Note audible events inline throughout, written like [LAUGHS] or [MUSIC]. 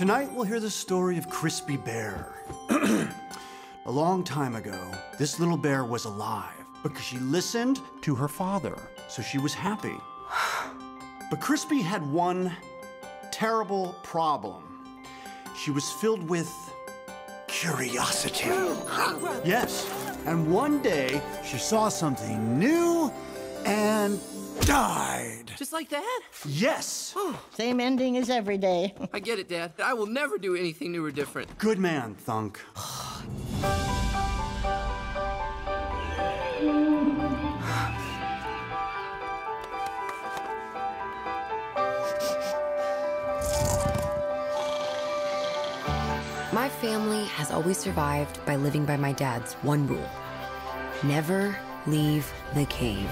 Tonight we'll hear the story of Crispy Bear. [CLEARS THROAT] a long time ago, this little bear was alive because she listened to her father, so she was happy. [SIGHS] But Crispy had one terrible problem. She was filled with curiosity. [GASPS] Yes, and one day she saw something new and died. Just like that? Yes. Same ending as every day. I get it, Dad. I will never do anything new or different. Good man, Thunk. My family has always survived by living by my dad's one rule never leave the cave.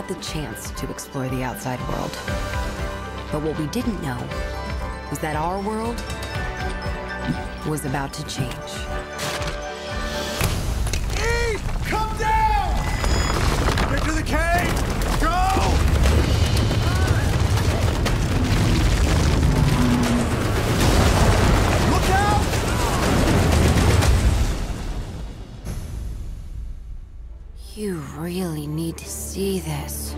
Had the chance to explore the outside world. But what we didn't know was that our world was about to change. Eve, come down! Get to the cave! Go! Look out! You really need to see this.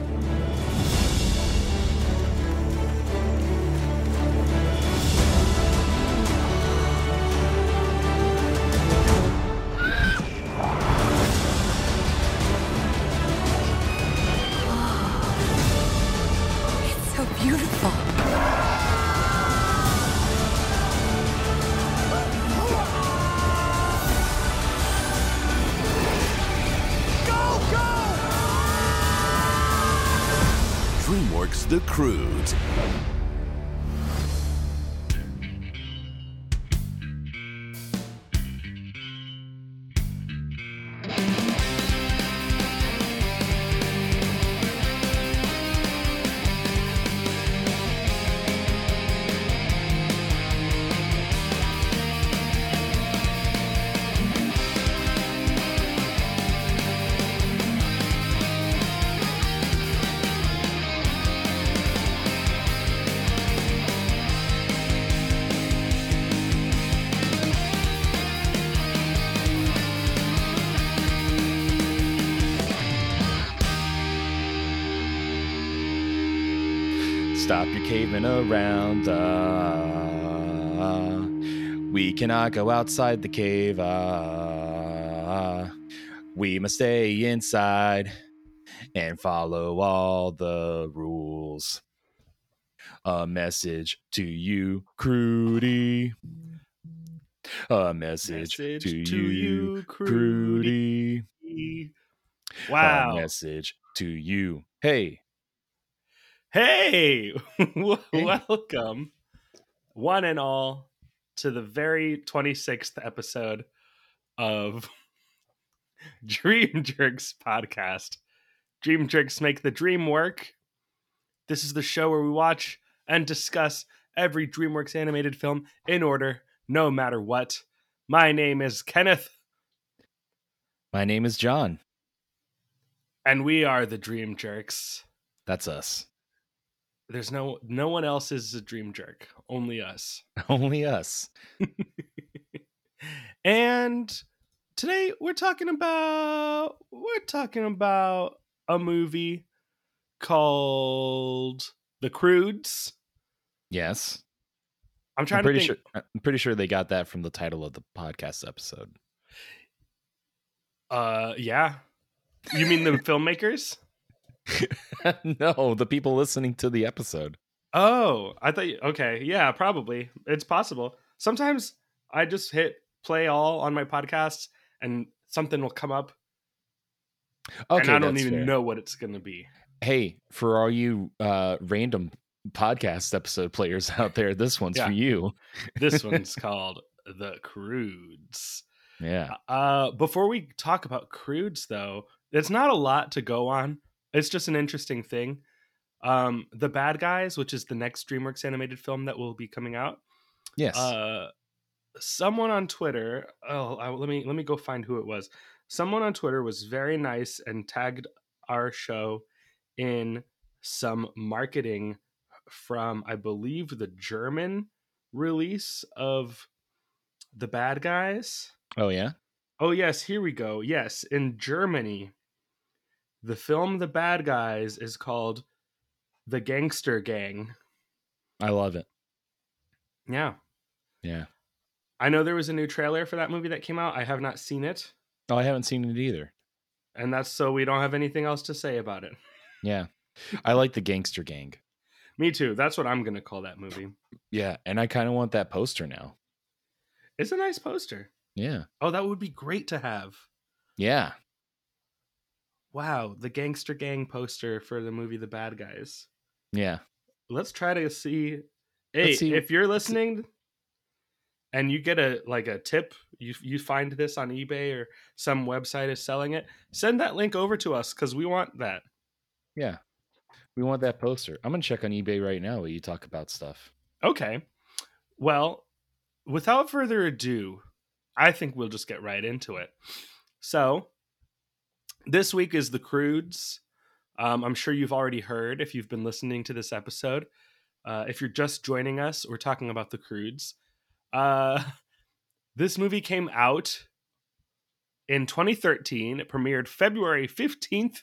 DreamWorks caving around. Uh, we cannot go outside the cave. Uh, we must stay inside and follow all the rules. A message to you, Crudy. A message, Message to, to you, you, Crudy. Wow. A message to you. Hey, [LAUGHS] Hey, welcome, one and all, to the very 26th episode of [LAUGHS] Dream Jerks podcast. Dream Jerks make the dream work. This is the show where we watch and discuss every DreamWorks animated film in order, no matter what. My name is Kenneth, my name is John. and we are the Dream Jerks. That's us. There's no no one else is a dream jerk, only us. [LAUGHS] Only us. [LAUGHS] and today we're talking about we're talking about a movie called The Croods. Yes. I'm trying I'm pretty to think. sure I'm pretty sure they got that from the title of the podcast episode. Uh, yeah. You mean the [LAUGHS] filmmakers? [LAUGHS] no, the people listening to the episode. Oh, I thought. You, okay, yeah, probably. It's possible. Sometimes I just hit play all on my podcasts, and something will come up, Okay, and I don't even fair. know what it's going to be. Hey, for all you uh random podcast episode players out there, this one's Yeah. for you. This [LAUGHS] one's called The Croods. Yeah. Uh, before we talk about croods, though, it's not a lot to go on. It's just an interesting thing. Um, the Bad Guys, which is the next DreamWorks animated film that will be coming out. Yes. Uh, someone on Twitter. Oh, I, let me let me go find who it was. someone on Twitter was very nice and tagged our show in some marketing from, I believe, the German release of The Bad Guys. Oh yeah. Oh, yes, here we go. Yes, in Germany, the film The Bad Guys is called The Gangster Gang. I love it. Yeah. Yeah. I know there was a new trailer for that movie that came out. I have not seen it. Oh, I haven't seen it either. And that's so we don't have anything else to say about it. Yeah. I like the gangster gang. Me too. That's what I'm going to call that movie. Yeah, and I kind of want that poster now. It's a nice poster. Yeah. Oh, that would be great to have. Yeah. Wow, the Gangster Gang poster for the movie The Bad Guys. Yeah. Let's try to see. Hey, see- if you're listening and you get a like a tip, you you find this on eBay or some website is selling it, send that link over to us because we want that. Yeah. We want that poster. I'm gonna check on eBay right now while you talk about stuff. Okay. Well, without further ado, I think we'll just get right into it. So, this week is the Croods. Um, I'm sure you've already heard if you've been listening to this episode. Uh, if you're just joining us, we're talking about the Croods. Uh, [LAUGHS] this movie came out in 2013. It premiered February 15th,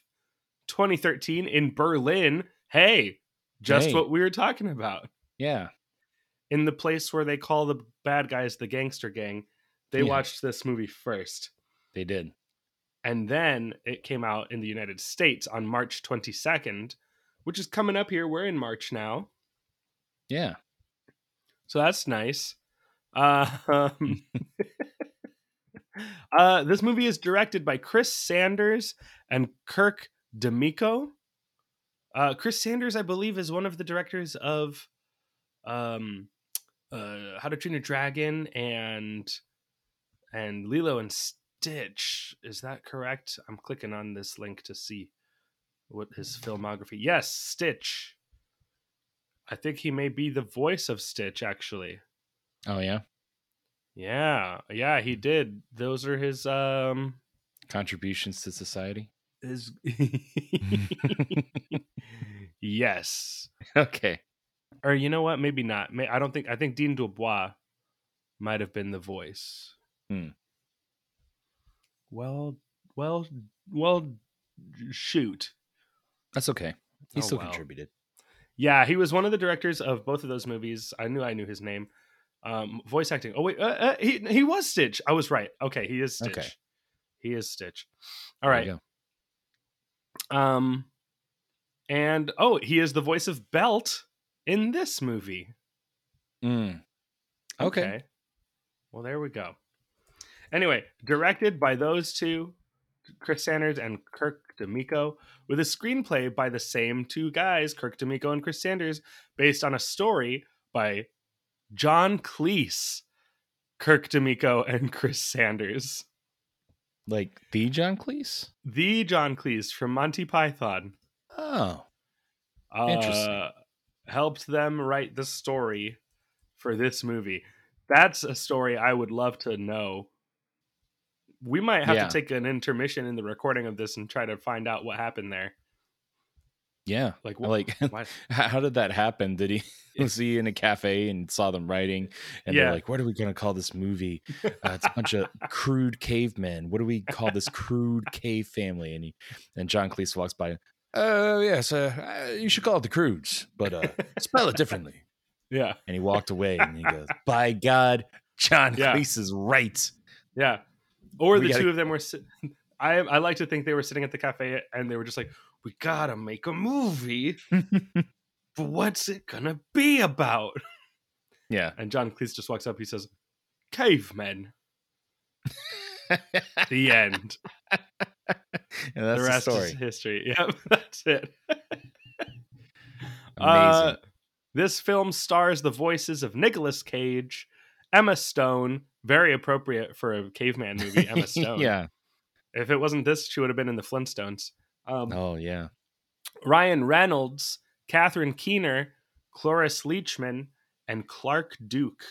2013 in Berlin. Hey, just Hey. what we were talking about Yeah. in the place where they call the bad guys the gangster gang, they Yeah. watched this movie first. They did. And then it came out in the United States on March 22nd, which is coming up here. We're in March now. Yeah. So that's nice. Uh, um, [LAUGHS] [LAUGHS] uh, this movie is directed by Chris Sanders and Kirk DeMicco. Uh, Chris Sanders, I believe, is one of the directors of um, uh, How to Train a Dragon and and Lilo and Stitch. Is that correct? I'm clicking on this link to see what his filmography. Yes, Stitch. I think he may be the voice of Stitch, actually. Oh yeah. Yeah, yeah, he did. Those are his um Contributions to society. his [LAUGHS] [LAUGHS] Yes. okay. Or you know what? Maybe not. May I don't think I think Dean DeBlois might have been the voice. Hmm. Well, well, well shoot. That's okay. He Oh, still well. contributed. Yeah, he was one of the directors of both of those movies. I knew I knew his name. Um, voice acting. Oh wait, uh, uh, he he was Stitch. I was right. Okay, he is Stitch. Okay. He is Stitch. All There right. you Um, and oh, he is the voice of Belt in this movie. go. Mm. Okay. Well, there we go. Anyway, directed by those two, Chris Sanders and Kirk DeMicco, with a screenplay by the same two guys, Kirk DeMicco and Chris Sanders, based on a story by John Cleese, Kirk DeMicco, and Chris Sanders. Like the John Cleese? The John Cleese from Monty Python. Oh. uh, Interesting. helped them write the story for this movie. That's a story I would love to know. We might have Yeah. to take an intermission in the recording of this and try to find out what happened there. Yeah. Like, I wh- like [LAUGHS] how did that happen? Did he [LAUGHS] was he in a cafe and saw them writing and Yeah. they're like, "What are we gonna call this movie? Uh, it's a bunch of [LAUGHS] crude cavemen. What do we call this crude cave family?" And he and John Cleese walks by. Uh, yes, uh, you should call it the Croods, but uh, spell it differently. yeah, And he walked away and he goes, "By God, John Yeah. Cleese is right." yeah. Or the gotta- two of them were. Si- [LAUGHS] I I like to think they were sitting at the cafe and they were just like, "We gotta make a movie, [LAUGHS] but what's it gonna be about?" Yeah. And John Cleese just walks up. He says, "Cavemen." the end. [LAUGHS] and that's the the, rest story. is history. Yep, that's it. Amazing. Uh, this film stars the voices of Nicolas Cage, Emma Stone, very appropriate for a caveman movie. Emma [LAUGHS] Stone. yeah. If it wasn't this, she would have been in the Flintstones. Um, Oh yeah. Ryan Reynolds, Catherine Keener, Cloris Leachman, and Clark Duke.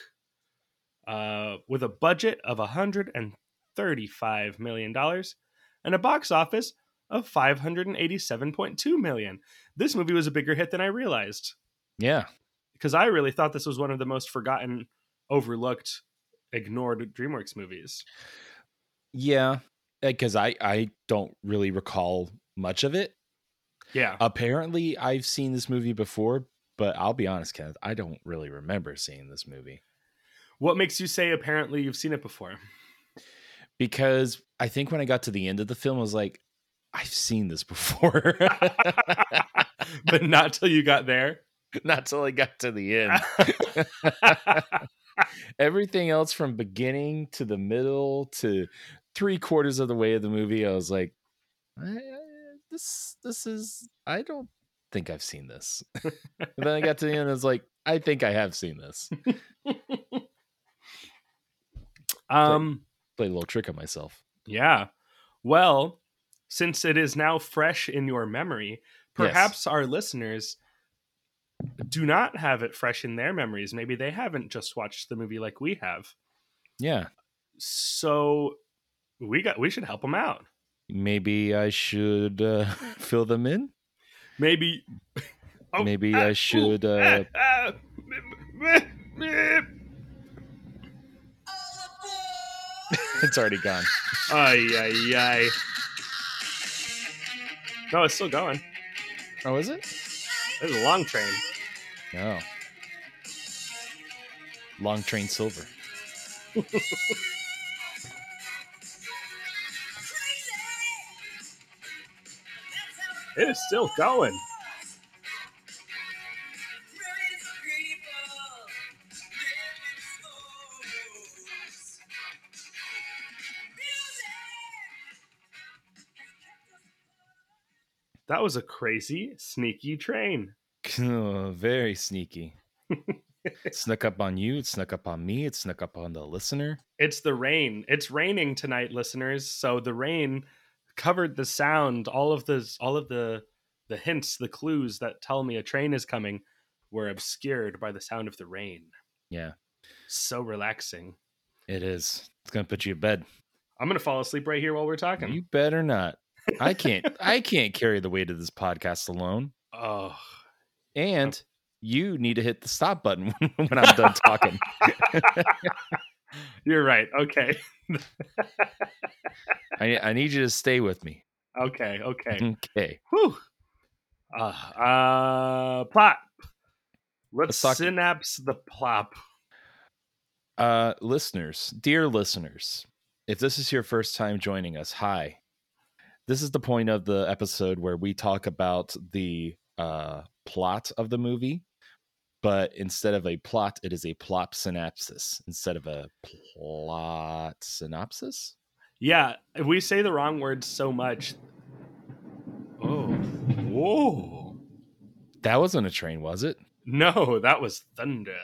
Uh, with a budget of $135 million, and a box office of 587.2 million. This movie was a bigger hit than I realized Yeah. because I really thought this was one of the most forgotten, overlooked, ignored DreamWorks movies. Yeah. Eh, because I, I don't really recall much of it. Yeah. Apparently, I've seen this movie before, but I'll be honest, Kenneth, I don't really remember seeing this movie What makes you say apparently you've seen it before? because I think when I got to the end of the film, I was like, I've seen this before. [LAUGHS] [LAUGHS] but not till you got there. Not till I got to the end. [LAUGHS] Everything else from beginning to the middle to three quarters of the way of the movie, I was like, I- this this is I don't think I've seen this. [LAUGHS] and then I got to the end, I was like, I think I have seen this. um Played a little trick on myself. Yeah. Well, since it is now fresh in your memory, perhaps our listeners do not have it fresh in their memories. Maybe they haven't just watched the movie like we have. Yeah. So we got we should help them out. Maybe I should uh, [LAUGHS] fill them in. Maybe [LAUGHS] Oh, Maybe ah, I should. ooh, Uh, ah, ah, [LAUGHS] it's already gone. Ay ay ay. No, it's still going. Oh, is it? There's a long train. No. Long Train Silver. [LAUGHS] It is still going. That was a crazy, sneaky train. Oh, [LAUGHS] very sneaky. it [LAUGHS] snuck up on you. It snuck up on me. It snuck up on the listener. It's the rain. It's raining tonight, listeners. So the rain covered the sound. All of the all of the the hints, the clues that tell me a train is coming were obscured by the sound of the rain. Yeah, So relaxing. it is. It's gonna put you to bed. I'm gonna fall asleep right here while we're talking. You better not. I can't. I can't carry the weight of this podcast alone. oh, And you need to hit the stop button [LAUGHS] when I'm done talking. [LAUGHS] you're right. Okay, [LAUGHS] I, I need you to stay with me. okay, okay. Okay. Whew. Uh, uh, plot. Let's Let's synapse the plop. Uh, listeners, dear listeners, if this is your first time joining us, hi. This is the point of the episode where we talk about the uh, plot of the movie, but instead of a plot, it is a plot synopsis instead of a plot synopsis. Yeah, if we say the wrong words so much. Oh, whoa! That wasn't a train, was it? No, that was thunder.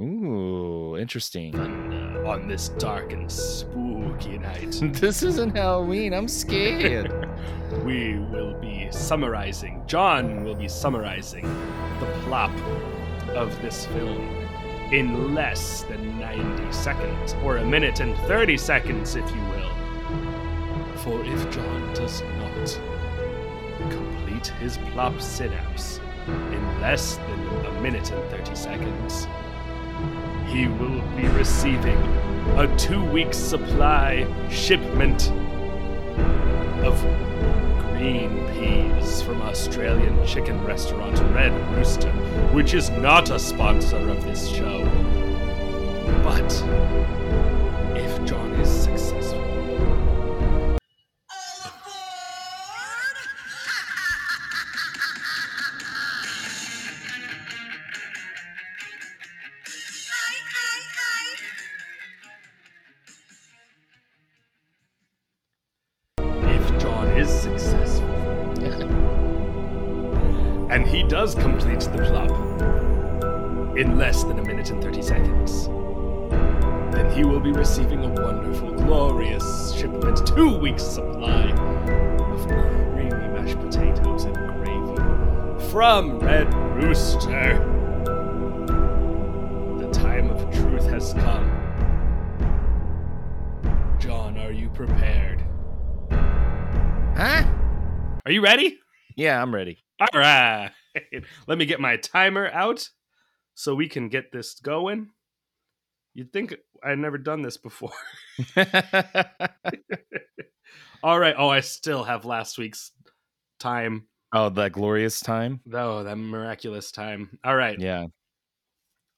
Ooh, interesting. Thunder on this dark and spooky night. [LAUGHS] this isn't Halloween. I'm scared. [LAUGHS] we will be summarizing. John will be summarizing the plot of this film in less than 90 seconds, or a minute and 30 seconds, if you will. For if John does not complete his plop synapse in less than a minute and 30 seconds, he will be receiving a two week supply shipment of green peas from Australian chicken restaurant Red Rooster, which is not a sponsor of this show. But you ready? Yeah, I'm ready. All right. [LAUGHS] Let me get my timer out so we can get this going. You'd think I'd never done this before. [LAUGHS] [LAUGHS] All right. Oh, I still have last week's time. oh, that glorious time. Oh, that miraculous time. All right. Yeah.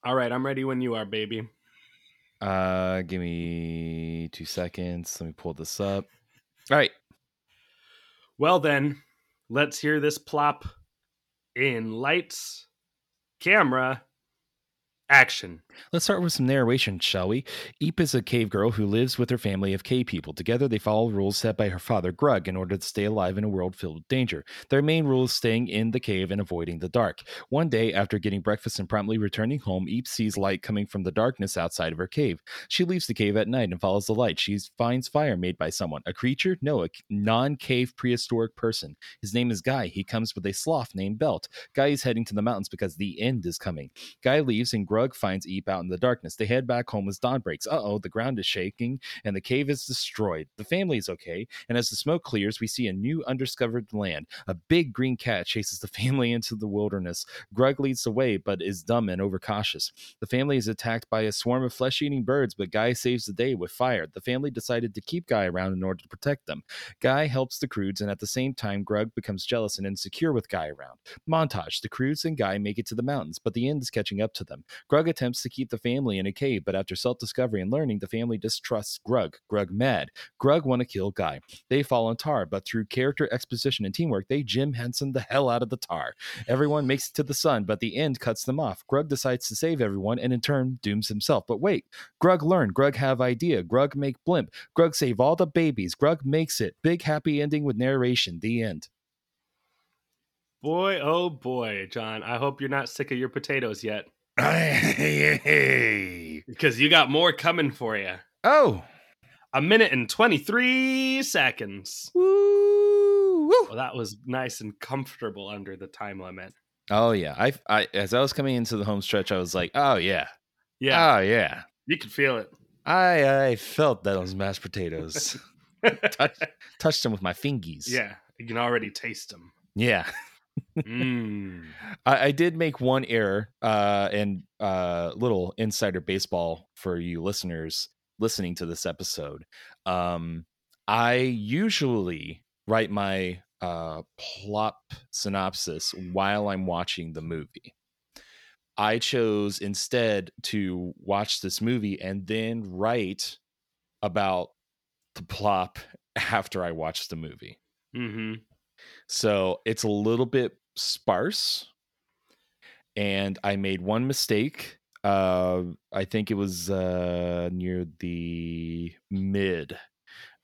All right. I'm ready when you are, baby. Uh, give me two seconds. Let me pull this up. All right. Well, then, let's hear this plop in lights, camera, action. Let's start with some narration, shall we? Eep is a cave girl who lives with her family of cave people. Together, they follow rules set by her father, Grug, in order to stay alive in a world filled with danger. Their main rule is staying in the cave and avoiding the dark. One day, after getting breakfast and promptly returning home, Eep sees light coming from the darkness outside of her cave. She leaves the cave at night and follows the light. She finds fire made by someone. A creature? No, a non cave prehistoric person. His name is Guy. He comes with a sloth named Belt. Guy is heading to the mountains because the end is coming. Guy leaves and Grug finds Eep out in the darkness. They head back home as dawn breaks. Uh oh, the ground is shaking and the cave is destroyed. The family is okay, and as the smoke clears, we see a new undiscovered land. A big green cat chases the [LAUGHS] family into the wilderness. Grug leads the way, but is dumb and overcautious. The family is attacked by a swarm of flesh eating birds, but Guy saves the day with fire. The family decided to keep Guy around in order to protect them. Guy helps the Croods, and at the same time, Grug becomes jealous and insecure with Guy around. Montage The Croods and Guy make it to the mountains, but the end is catching up to them. Grug attempts to keep the family in a cave, but after self discovery and learning, the family distrusts Grug. Grug mad. Grug want to kill Guy. They fall on Tar, but through character exposition and teamwork, they Jim Henson the hell out of the Tar. Everyone makes it to the sun, but the end cuts them off. Grug decides to save everyone and in turn dooms himself. But wait, Grug learn, Grug have idea, Grug make blimp, Grug save all the babies, Grug makes it. Big happy ending with narration. The end. Boy, oh boy, John. I hope you're not sick of your potatoes yet [LAUGHS] because you got more coming for you. oh, A minute and 23 seconds. woo, woo. Well, that was nice and comfortable under the time limit. Oh yeah, I, I as I was coming into the home stretch, I was like, oh yeah, Yeah, oh yeah. you could feel it. I I felt those mashed potatoes. Touch, [LAUGHS] touched them with my fingies. yeah, you can already taste them. yeah. [LAUGHS] Mm. I, I did make one error, uh, and uh, little insider baseball for you listeners listening to this episode. Um, I usually write my uh, plot synopsis while I'm watching the movie. I chose instead to watch this movie and then write about the plop [LAUGHS] after I watch the movie. hmm So it's a little bit sparse. And I made one mistake. Uh, I think it was uh, near the mid.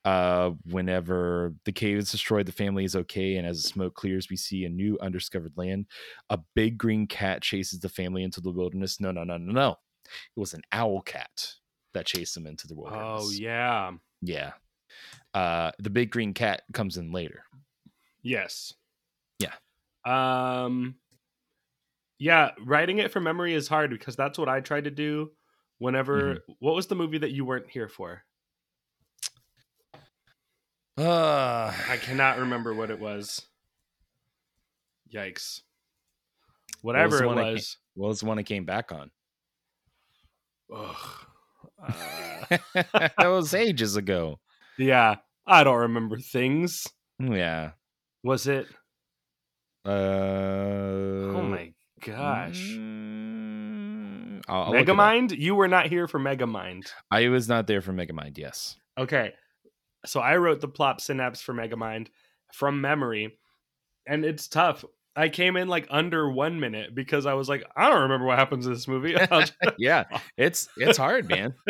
Uh, whenever the cave is destroyed, the family is okay, and as the smoke clears, we see a new undiscovered land. A big green cat chases the family into the wilderness. No, no, no, no, no. It was an owl cat that chased them into the wilderness. Oh, yeah. yeah. Uh, the big green cat comes in later. Yes. Yeah. Um yeah, writing it from memory is hard because that's what I tried to do whenever Mm-hmm. what was the movie that you weren't here for? Uh, I cannot remember what it was. Yikes. What Whatever was the it was. what was the one I came back on? Ugh. Uh, [LAUGHS] that was ages ago. yeah, I don't remember things. Yeah. Was it? Uh, Oh my gosh. mm, I'll- I'll look it up. Megamind? You were not here for Megamind. I was not there for Megamind. Yes. Okay. So I wrote the plot synapse for Megamind from memory, and it's tough. I came in like under one minute because I was like, I don't remember what happens in this movie. [LAUGHS] [LAUGHS] Yeah. It's it's hard, man. [LAUGHS]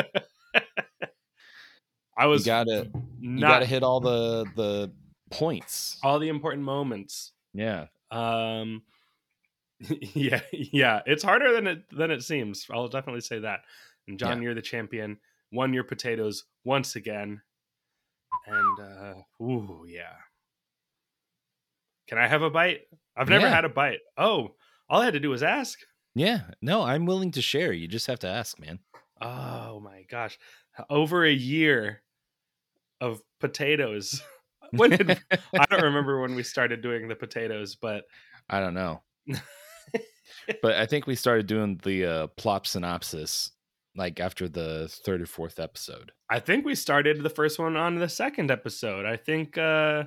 I was You gotta you gotta hit all the the points. all the important moments. Yeah. Um, [LAUGHS] yeah, yeah, it's harder than it than it seems. I'll definitely say that. And John, you're the champion. Won your potatoes once again. And uh, ooh, yeah. Can I have a bite? I've never Yeah. had a bite. Oh, all I had to do was ask. Yeah. No, I'm willing to share. You just have to ask, man. Oh my gosh, over a year of potatoes [LAUGHS] [LAUGHS] when did, [LAUGHS] I don't remember when we started doing the potatoes, but I don't know. [LAUGHS] but I think we started doing the uh, plot synopsis like after the third or fourth episode. I think we started the first one on the second episode. I think. uh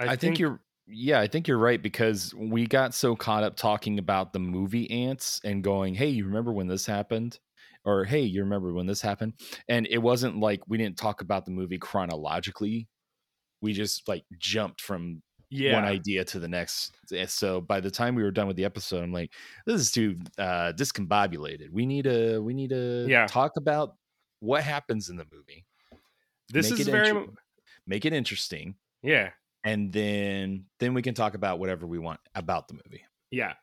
I, think, you're. Yeah, I think you're right because we got so caught up talking about the movie ants and going, "Hey, you remember when this happened?" Or, "Hey, you remember when this happened?" And it wasn't like we didn't talk about the movie chronologically. We just like jumped from yeah. one idea to the next. Eh, So by the time we were done with the episode, I'm like, this is too uh discombobulated. We need to we need to Yeah. talk about what happens in the movie. This Make is very. inter- make it interesting, Yeah. and then then we can talk about whatever we want about the movie. Yeah.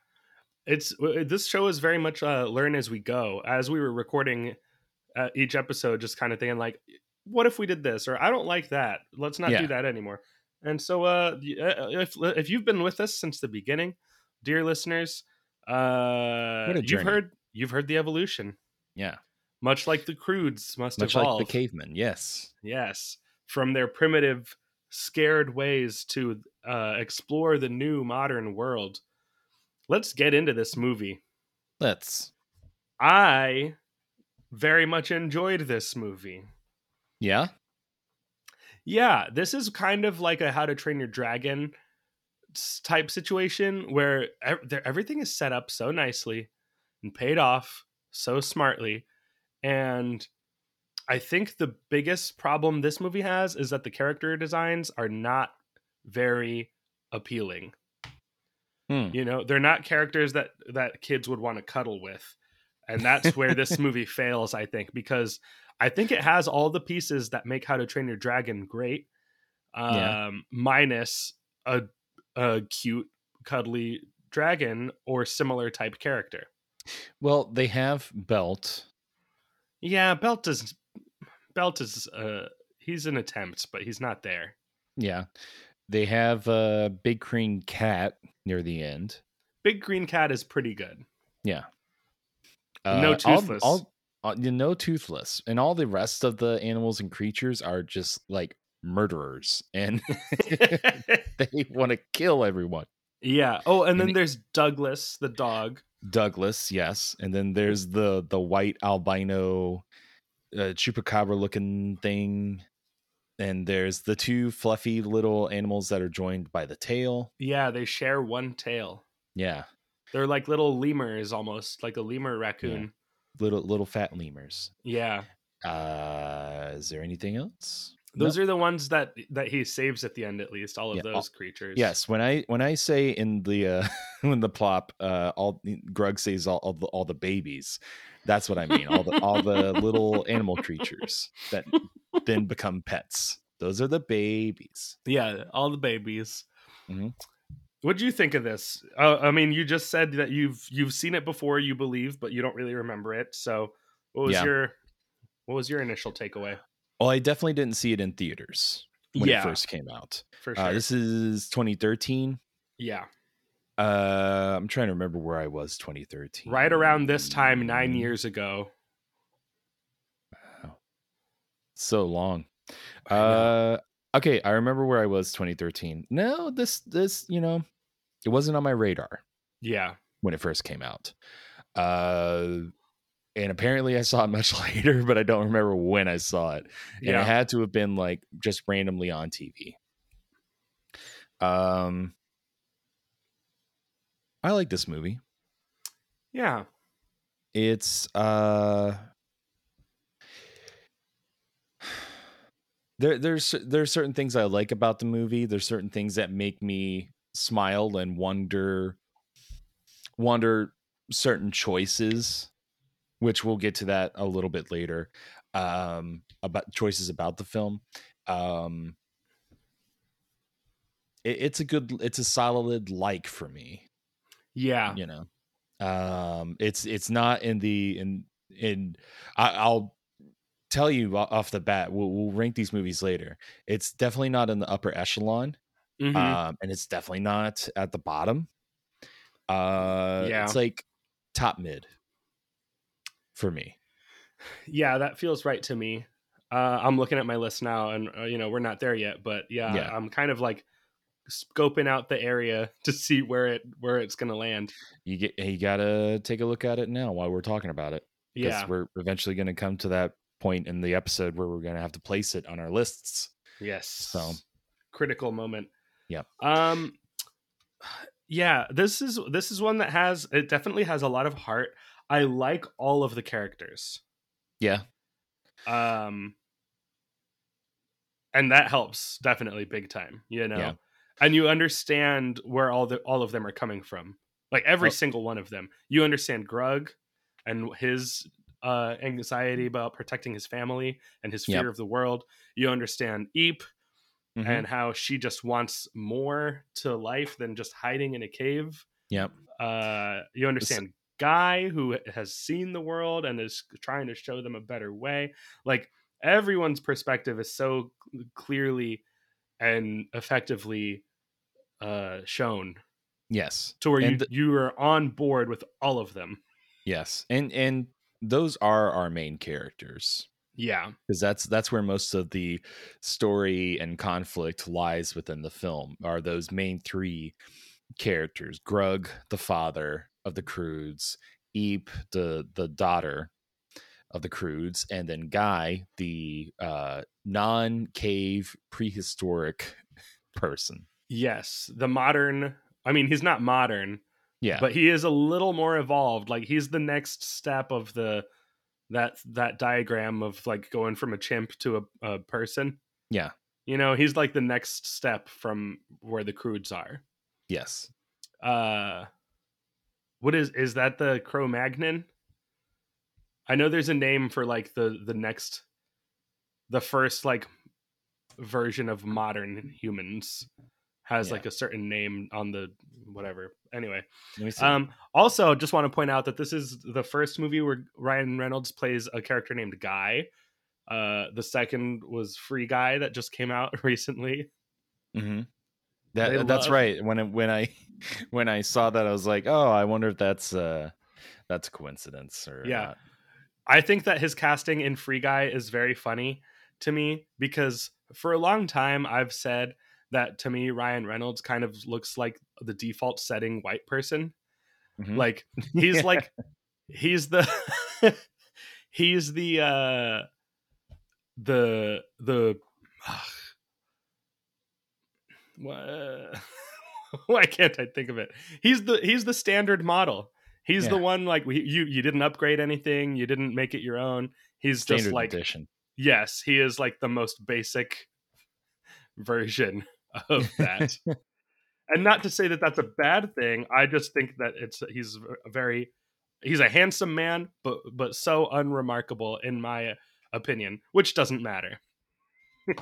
It's this show is very much uh, learn as we go. As we were recording uh, each episode, just kind of thinking like, what if we did this? Or I don't like that. Let's not Yeah. do that anymore. And so, uh, uh, if if you've been with us since the beginning, dear listeners, uh, you've heard you've heard the evolution, Yeah, much like the croods must much evolve. like the cavemen. Yes, Yes, from their primitive, scared ways to uh, explore the new modern world. Let's get into this movie. let's. I very much enjoyed this movie. Yeah, Yeah, this is kind of like a How to Train Your Dragon type situation where everything is set up so nicely and paid off so smartly. And I think the biggest problem this movie has is that the character designs are not very appealing. Hmm. You know, they're not characters that that kids would want to cuddle with. And that's where this [LAUGHS] movie fails, I think, because I think it has all the pieces that make How to Train Your Dragon great, um, Yeah. minus a, a cute, cuddly dragon or similar type character. Well, they have Belt. Yeah, Belt is Belt is uh he's an attempt, but he's not there. Yeah, they have uh, Big Green Cat near the end. Big Green Cat is pretty good. Yeah. No Uh, all- toothless. Uh, you know, toothless, and all the rest of the animals and creatures are just like murderers, and [LAUGHS] [LAUGHS] they want to kill everyone. yeah. Oh, and then And it- there's Douglas, the dog. Douglas, yes, and then there's the the white albino uh, chupacabra looking thing, and there's the two fluffy little animals that are joined by the tail. Yeah, they share one tail. Yeah, They're like little lemurs almost, like a lemur raccoon. Little little fat lemurs. Yeah. Uh, is there anything else? Those are the ones that that he saves at the end at least, all of Yeah, all- those creatures. Yes, when I when I say in the uh [LAUGHS] when the plop uh all Grug says all all the, all the babies, that's what I mean. All the all the little animal creatures that then become pets. Those are the babies. Yeah, all the babies. Mhm. What do you think of this? Uh, I mean, you just said that you've you've seen it before, you believe, but you don't really remember it. So, what was Yeah. your what was your initial takeaway? Well, I definitely didn't see it in theaters when Yeah. it first came out. For sure. Uh, this is 2013. yeah, Uh, I'm trying to remember where I was 2013. right around this time, nine years ago. Wow. So long. Uh, okay, I remember where I was 2013. No, this this you know, it wasn't on my radar Yeah, when it first came out. Uh, and apparently I saw it much [LAUGHS] later, but I don't remember when I saw it. And yeah, it had to have been like just randomly on TV. Um, I like this movie. yeah. it's uh there there's there's certain things I like about the movie. There's certain things that make me smile and wonder wonder certain choices, which we'll get to that a little bit later. Um about choices about the film. Um it, it's a good it's a solid like for me yeah. you know um it's it's not in the in in I, i'll tell you off the bat we'll, we'll rank these movies later it's definitely not in the upper echelon Mhm. um and it's definitely not at the bottom uh Yeah. it's like top mid for me yeah, that feels right to me. Uh, I'm looking at my list now, and uh, you know we're not there yet, but yeah, Yeah. I'm kind of like scoping out the area [LAUGHS] to see where it where it's gonna land. You get you gotta take a look at it now while we're talking about it. Because Yeah, we're eventually gonna come to that point in the episode where we're gonna have to place it on our lists. yes. So critical moment. Yeah. Um. Yeah, this is this is one that has it definitely has a lot of heart. I like all of the characters. yeah, um and that helps definitely big time you know Yeah. and you understand where all the all of them are coming from like every Oh. single one of them you understand grug and his uh anxiety about protecting his family and his fear Yep. of the world. You understand eep Mhm. and how she just wants more to life than just hiding in a cave. Yep, uh, you understand guy who has seen the world and is trying to show them a better way. Like everyone's perspective is so clearly and effectively uh shown yes, to where you, And th- you are on board with all of them. Yes, and and those are our main characters. yeah because that's that's where most of the story and conflict lies within the film are those main three characters grug the father of the croods eep the the daughter of the croods and then guy the uh non-cave prehistoric person yes the modern i mean he's not modern yeah. But he is a little more evolved. Like he's the next step of the that that diagram of like going from a chimp to a, a person. Yeah. You know he's like the next step from where the croods are. Yes. Uh what is is that the cro-magnon? I know there's a name for like the the next the first like version of modern humans has Yeah. like a certain name on the whatever anyway let me see um also just want to point out that this is the first movie where ryan reynolds plays a character named guy uh the second was free guy that just came out [LAUGHS] recently hmm They That, that's love- right. When it, when I [LAUGHS] when I saw that, I was like, oh, I wonder if that's uh that's a coincidence or Yeah. not. I think that his casting in Free Guy is very funny to me because for a long time I've said that to me Ryan Reynolds kind of looks like the default setting white person. Mhm. Like [LAUGHS] he's Yeah. like he's the [LAUGHS] he's the uh the the [SIGHS] Wha- [LAUGHS] why can't I think of it? He's the he's the standard model. He's the one like you you didn't upgrade anything, you didn't make it your own. He's Standard just like edition. yes, he is like the most basic version [LAUGHS] of that. and not to say that that's a bad thing. I just think that it's he's a very he's a handsome man, but but so unremarkable in my opinion, which doesn't matter. [LAUGHS]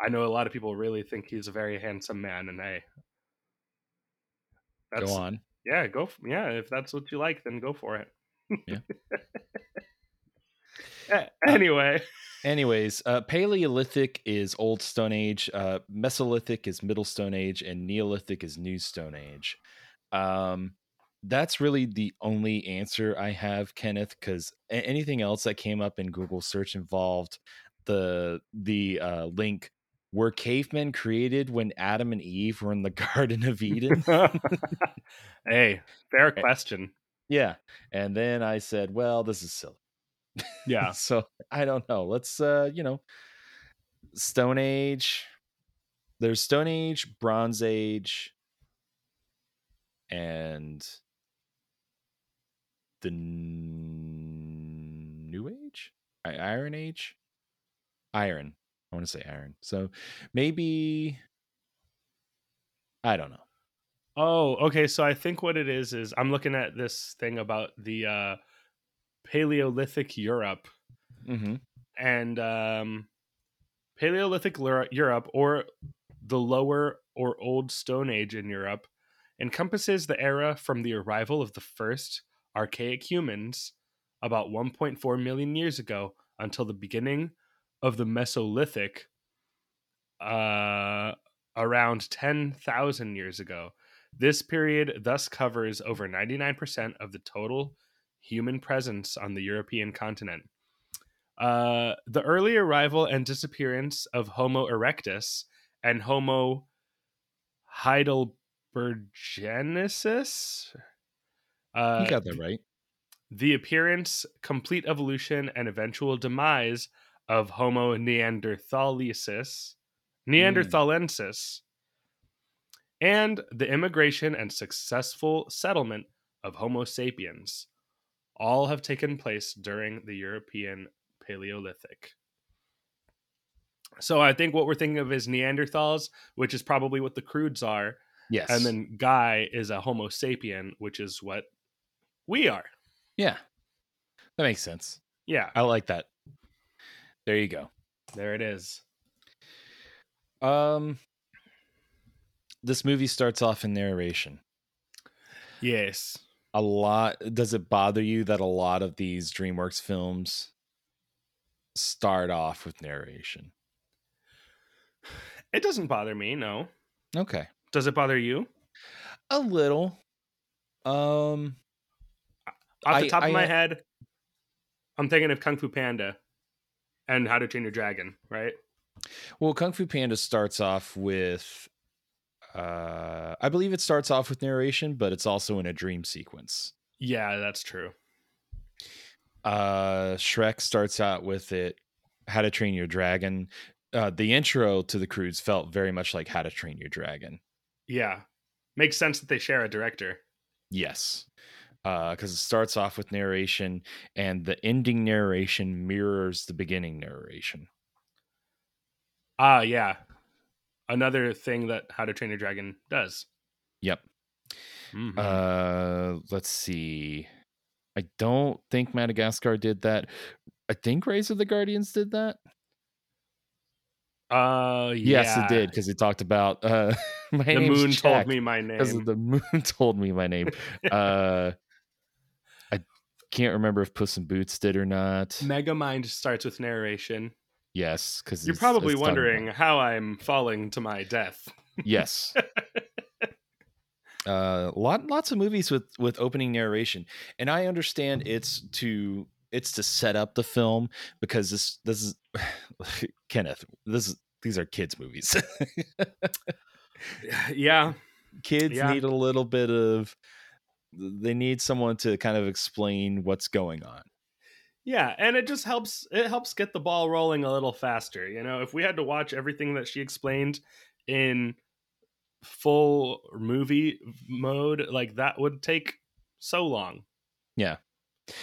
I know a lot of people really think he's a very handsome man, and hey, Go on. yeah, go. f- Yeah, if that's what you like, then go for it. Yeah. [LAUGHS] A- uh, anyway, Anyways, uh, Paleolithic is Old Stone Age, uh, Mesolithic is Middle Stone Age, and Neolithic is New Stone Age. Um, that's really the only answer I have, Kenneth, because anything else that came up in Google search involved the the uh, link were cavemen created when Adam and Eve were in the [LAUGHS] Garden of Eden? [LAUGHS] hey, fair question. yeah, and then I said, well, this is silly. Yeah, [LAUGHS] so I don't know. Let's uh, you know, Stone Age. There's Stone Age, Bronze Age, and the n- New Age, I- Iron Age, Iron. I want to say Iron. So maybe I don't know. Oh, okay. So I think what it is is I'm looking at this thing about the uh Paleolithic Europe Mm-hmm. and um Paleolithic Europe or the lower or old stone age in Europe encompasses the era from the arrival of the first archaic humans about 1.4 million years ago until the beginning of the Mesolithic uh around 10,000 years ago. This period thus covers over 99% of the total human presence on the European continent. Uh, the early arrival and disappearance of Homo erectus and Homo heidelbergensis. Uh, you got that right. the appearance, complete evolution, and eventual demise of Homo neanderthalensis, neanderthalensis, and the immigration and successful settlement of Homo sapiens, all have taken place during the European Paleolithic. So I think what we're thinking of is Neanderthals, which is probably what the croods are, Yes. and then Guy is a Homo sapien, which is what we are. yeah, that makes sense. Yeah, I like that. There you go. there it is. Um, this movie starts off in narration. Yes. A lot. Does it bother you that a lot of these DreamWorks films start off with narration? It doesn't bother me, no. Okay, Does it bother you? a little. Um, Off the I- top of I, my uh, head, I'm thinking of Kung Fu Panda and How to Train Your Dragon, right? well, Kung Fu Panda starts off with. Uh, I believe it starts off with narration, but it's also in a dream sequence. Yeah, that's true. uh shrek starts out with it how to train your dragon uh the intro to the croods felt very much like how to train your dragon Yeah. Makes sense that they share a director. yes uh because it starts off with narration and the ending narration mirrors the beginning narration Ah, yeah. Another thing that How to Train Your Dragon does. yep Mhm. uh let's see i don't think madagascar did that i think rise of the guardians did that Uh, yes yeah. it did because it talked about uh [LAUGHS] my The moon [LAUGHS] told me my name because [LAUGHS] the moon told me my name. Uh, I can't remember if Puss in Boots did or not. Megamind starts with narration. Yes, because You're probably wondering how I'm falling to my death. Yes. [LAUGHS] uh, lot lots of movies with with opening narration, and I understand it's to it's to set up the film because this this is [SIGHS] Kenneth. This is these are kids movies. [SIGHS] yeah. kids Yeah. need a little bit of they need someone to kind of explain what's going on. Yeah, and it just helps it helps get the ball rolling a little faster. You know, if we had to watch everything that she explained in full movie mode, like that would take so long. Yeah.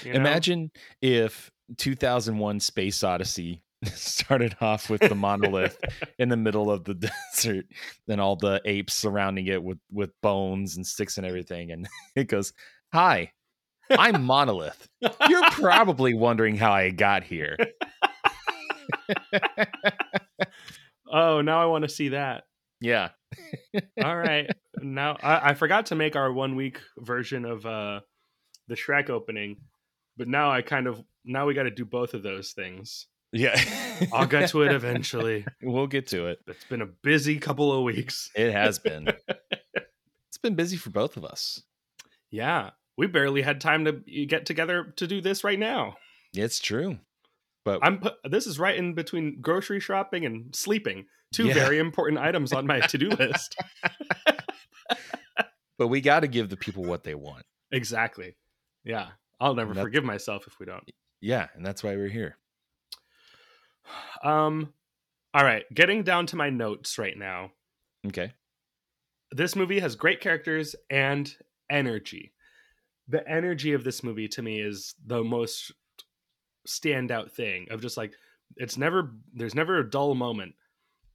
you know? Imagine if 2001 Space Odyssey [LAUGHS] started off with the monolith [LAUGHS] in the middle of the [LAUGHS] desert and all the apes surrounding it with with bones and sticks and everything and it goes, "Hi, I'm Monolith. You're probably wondering how I got here." Oh, now I want to see that. Yeah. All right. now I, I forgot to make our one week version of uh the Shrek opening, but now I kind of now we got to do both of those things. Yeah. I'll get to it [LAUGHS] eventually. we'll get to it. It's been a busy couple of weeks. It has been. [LAUGHS] it's been busy for both of us. Yeah, we barely had time to get together to do this right now. It's true. But I'm this is right in between grocery shopping and sleeping, two Yeah. very important [LAUGHS] items on my to-do list. [LAUGHS] but we got to give the people what they want. exactly. Yeah, I'll never forgive myself if we don't. Yeah, and that's why we're here. Um all right, getting down to my notes right now. Okay. This movie has great characters and energy. The energy of this movie to me is the most standout thing of just like it's never there's never a dull moment.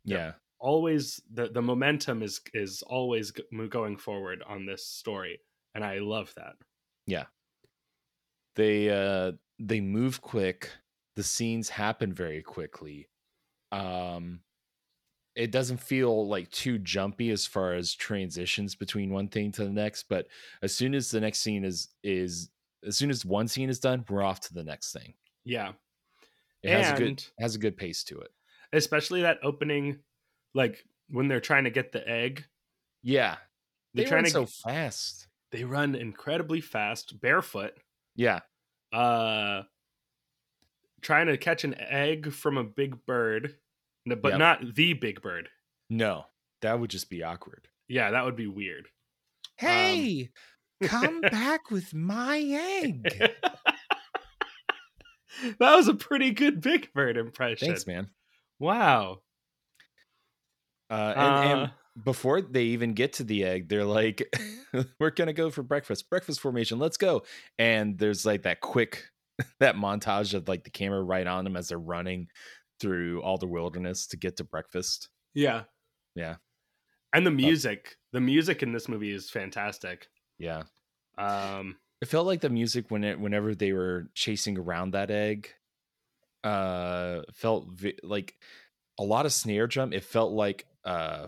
Yeah. always the the momentum is is always going forward on this story and i love that Yeah. They uh they move quick. The scenes happen very quickly. Um it doesn't feel like too jumpy as far as transitions between one thing to the next, but as soon as the next scene is is as soon as one scene is done, we're off to the next thing. yeah It has a good has a good pace to it. especially that opening like when they're trying to get the egg Yeah. they're They trying to so fast. they run incredibly fast barefoot Yeah. uh trying to catch an egg from a big bird, but Yep. not the big bird. No, that would just be awkward. Yeah, that would be weird. Hey, come [LAUGHS] back with my egg. [LAUGHS] that was a pretty good big bird impression. Thanks, man. Wow. Uh, and, Uh, and before they even get to the egg, they're like, [LAUGHS] "We're gonna go for breakfast. Breakfast formation. Let's go!" And there's like that quick that montage of like the camera right on them as they're running through all the wilderness to get to breakfast. yeah. Yeah. And the music, the music in this movie is fantastic. Yeah, Um, it felt like the music when it whenever they were chasing around that egg, uh, felt vi- like a lot of snare drum. It felt like uh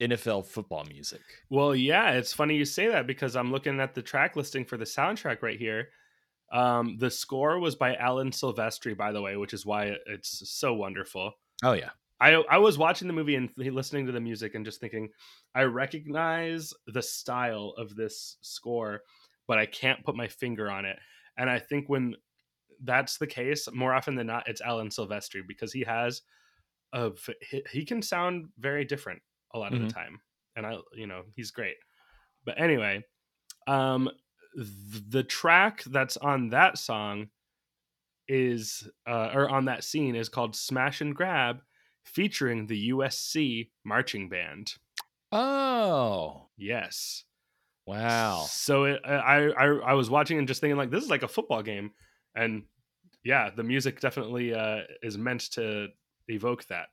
NFL football music. well, yeah, it's funny you say that because I'm looking at the track listing for the soundtrack right here. Um, the score was by Alan Silvestri, by the way, which is why it's so wonderful. Oh yeah. I I was watching the movie and listening to the music and just thinking, I recognize the style of this score, but I can't put my finger on it. And I think when that's the case, more often than not, it's Alan Silvestri because he has a v- he, can sound very different a lot of Mhm. the time, and I you know he's great. But anyway, um, the track that's on that song is uh, or on that scene is called "Smash and Grab." featuring the USC marching band. Oh Yes. wow. So it, I, I I was watching and just thinking like this is like a football game, and yeah, the music definitely uh, is meant to evoke that.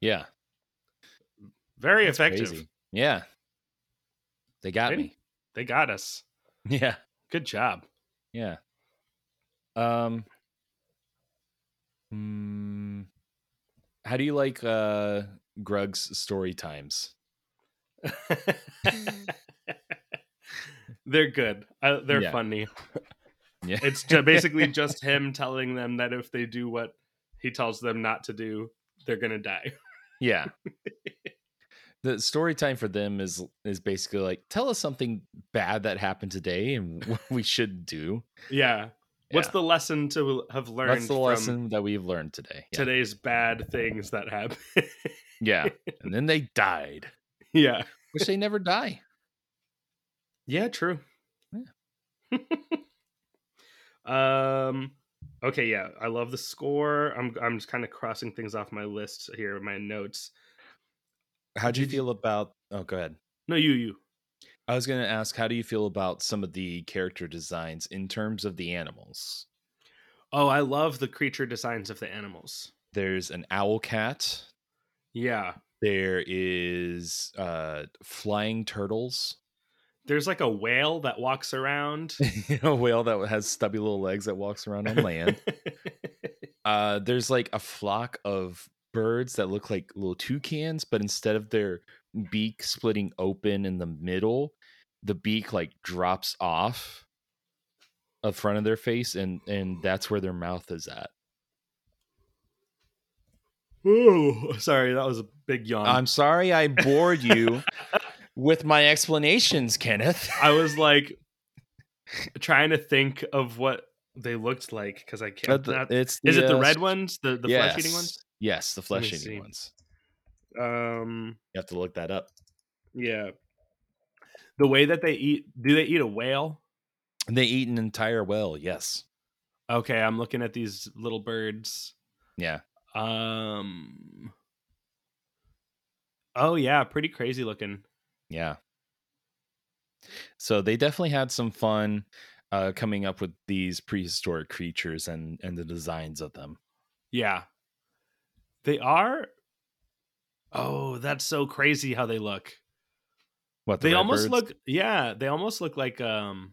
Yeah. Very That's effective. crazy. Yeah. They got Ready? me. They got us. [LAUGHS] Yeah. Good job. Yeah. Um hmm, how do you like uh Grug's story times? [LAUGHS] they're good. Uh, they're Yeah. funny. [LAUGHS] Yeah. It's basically just him telling them that if they do what he tells them not to do, they're gonna die. yeah. The story time for them is is basically like tell us something bad that happened today and what we should do. Yeah. What's Yeah. the lesson to have learned That's the lesson that we've learned today. Yeah. today's bad things that happen? yeah. [LAUGHS] And then they died. yeah. Wish they never die. Yeah, true. Yeah. [LAUGHS] um okay, yeah. I love the score. I'm I'm just kind of crossing things off my list here, my notes. How do you feel about oh go ahead. No, you you. I was going to ask, how do you feel about some of the character designs in terms of the animals? Oh, I love the creature designs of the animals. There's an owl cat. Yeah. There is uh, flying turtles. There's like a whale that walks around. [LAUGHS] a whale that has stubby little legs that walks around on land. [LAUGHS] uh, there's like a flock of birds that look like little toucans, but instead of their beak splitting open in the middle, the beak like drops off of front of their face, and and that's where their mouth is at. oh, [LAUGHS] sorry, that was a big yawn. I'm sorry I bored you [LAUGHS] with my explanations, Kenneth. I was [LAUGHS] like trying to think of what they looked like because I can't. The- not- it's is it the uh, red ones, the the flesh eating ones? Yes, the flesh eating see. ones. Um, You have to look that up. yeah. The way that they eat, do they eat a whale? They eat an entire whale. Yes. Okay, I'm looking at these little birds. Yeah. Um. Oh yeah, pretty crazy looking. Yeah. So they definitely had some fun uh, coming up with these prehistoric creatures and and the designs of them. Yeah, they are. Oh, that's so crazy how they look. What the they almost birds? look yeah they almost look like um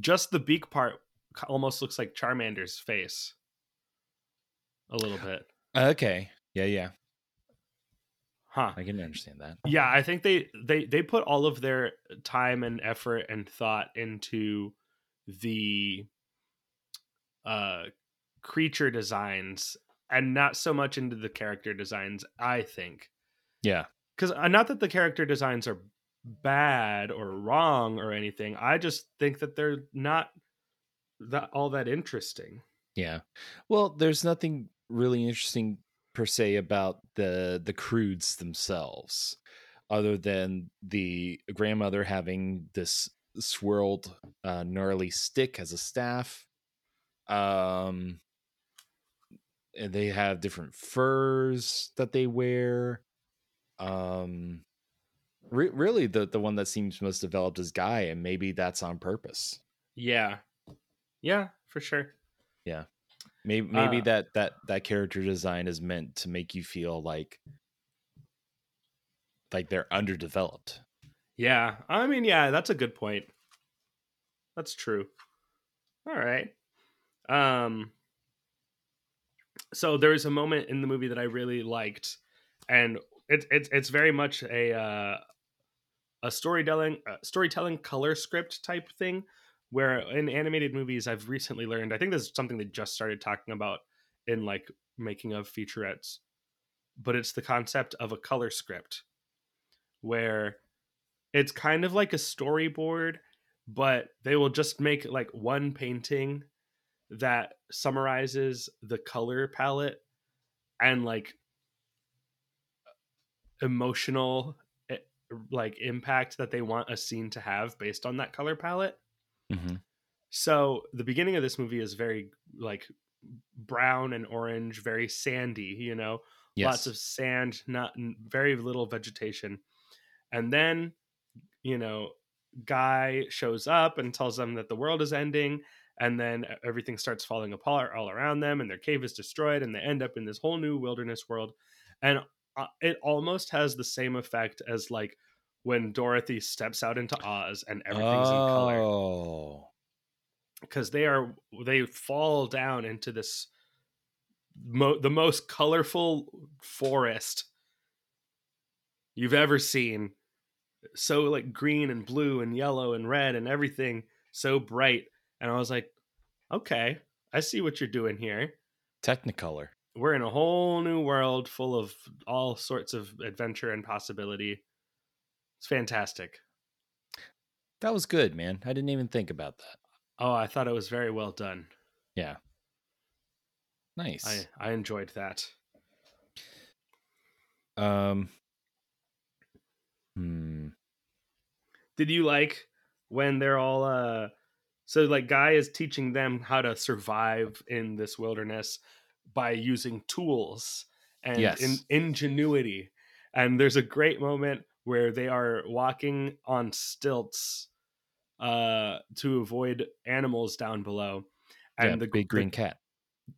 just the beak part almost looks like charmander's face a little bit okay. Yeah, yeah. huh I can understand that. yeah i think they they they put all of their time and effort and thought into the uh creature designs and not so much into the character designs i think Yeah. because not that the character designs are bad or wrong or anything i just think that they're not that all that interesting Yeah. Well, there's nothing really interesting per se about the the croods themselves other than the grandmother having this swirled uh, gnarly stick as a staff um and they have different furs that they wear um re- really the the one that seems most developed is guy and maybe that's on purpose Yeah. Yeah, for sure. Yeah, maybe maybe Uh, that that that character design is meant to make you feel like like they're underdeveloped Yeah. I mean, yeah, that's a good point. That's true. All right. Um so there's a moment in the movie that I really liked and it's it's it's very much a uh a storytelling uh, storytelling color script type thing where in animated movies I've recently learned I think this is something they just started talking about in like making of featurettes but it's the concept of a color script where it's kind of like a storyboard but they will just make like one painting that summarizes the color palette and like emotional eh, like impact that they want a scene to have based on that color palette mm-hmm. so the beginning of this movie is very like brown and orange very sandy you know yes. lots of sand not very little vegetation and then you know guy shows up and tells them that the world is ending and then everything starts falling apart all around them and their cave is destroyed and they end up in this whole new wilderness world and uh, it almost has the same effect as like when dorothy steps out into oz and everything's in color. Oh. Because they are they fall down into this mo- the most colorful forest you've ever seen. So like green and blue and yellow and red and everything so bright and i was like okay i see what you're doing here. Technicolor. We're in a whole new world full of all sorts of adventure and possibility. It's fantastic. That was good man. I didn't even think about that. Oh i thought it was very well done. Yeah. Nice. I i enjoyed that. Um hmm. Did you like when they're all uh so like guy is teaching them how to survive in this wilderness by using tools and Yes. in, ingenuity and there's a great moment where they are walking on stilts uh to avoid animals down below and yeah, the big green the, cat.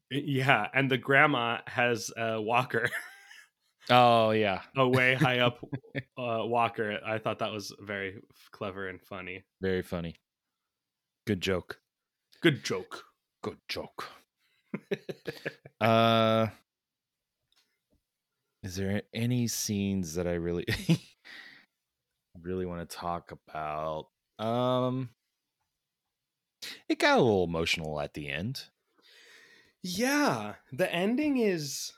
Yeah and the grandma has a walker [LAUGHS] oh yeah. a way high up [LAUGHS] uh walker. I thought that was very clever and funny. Very funny good joke. Good joke. Good joke. [LAUGHS] Uh is there any scenes that i really [LAUGHS] really want to talk about? Um it got a little emotional at the end. Yeah, the ending is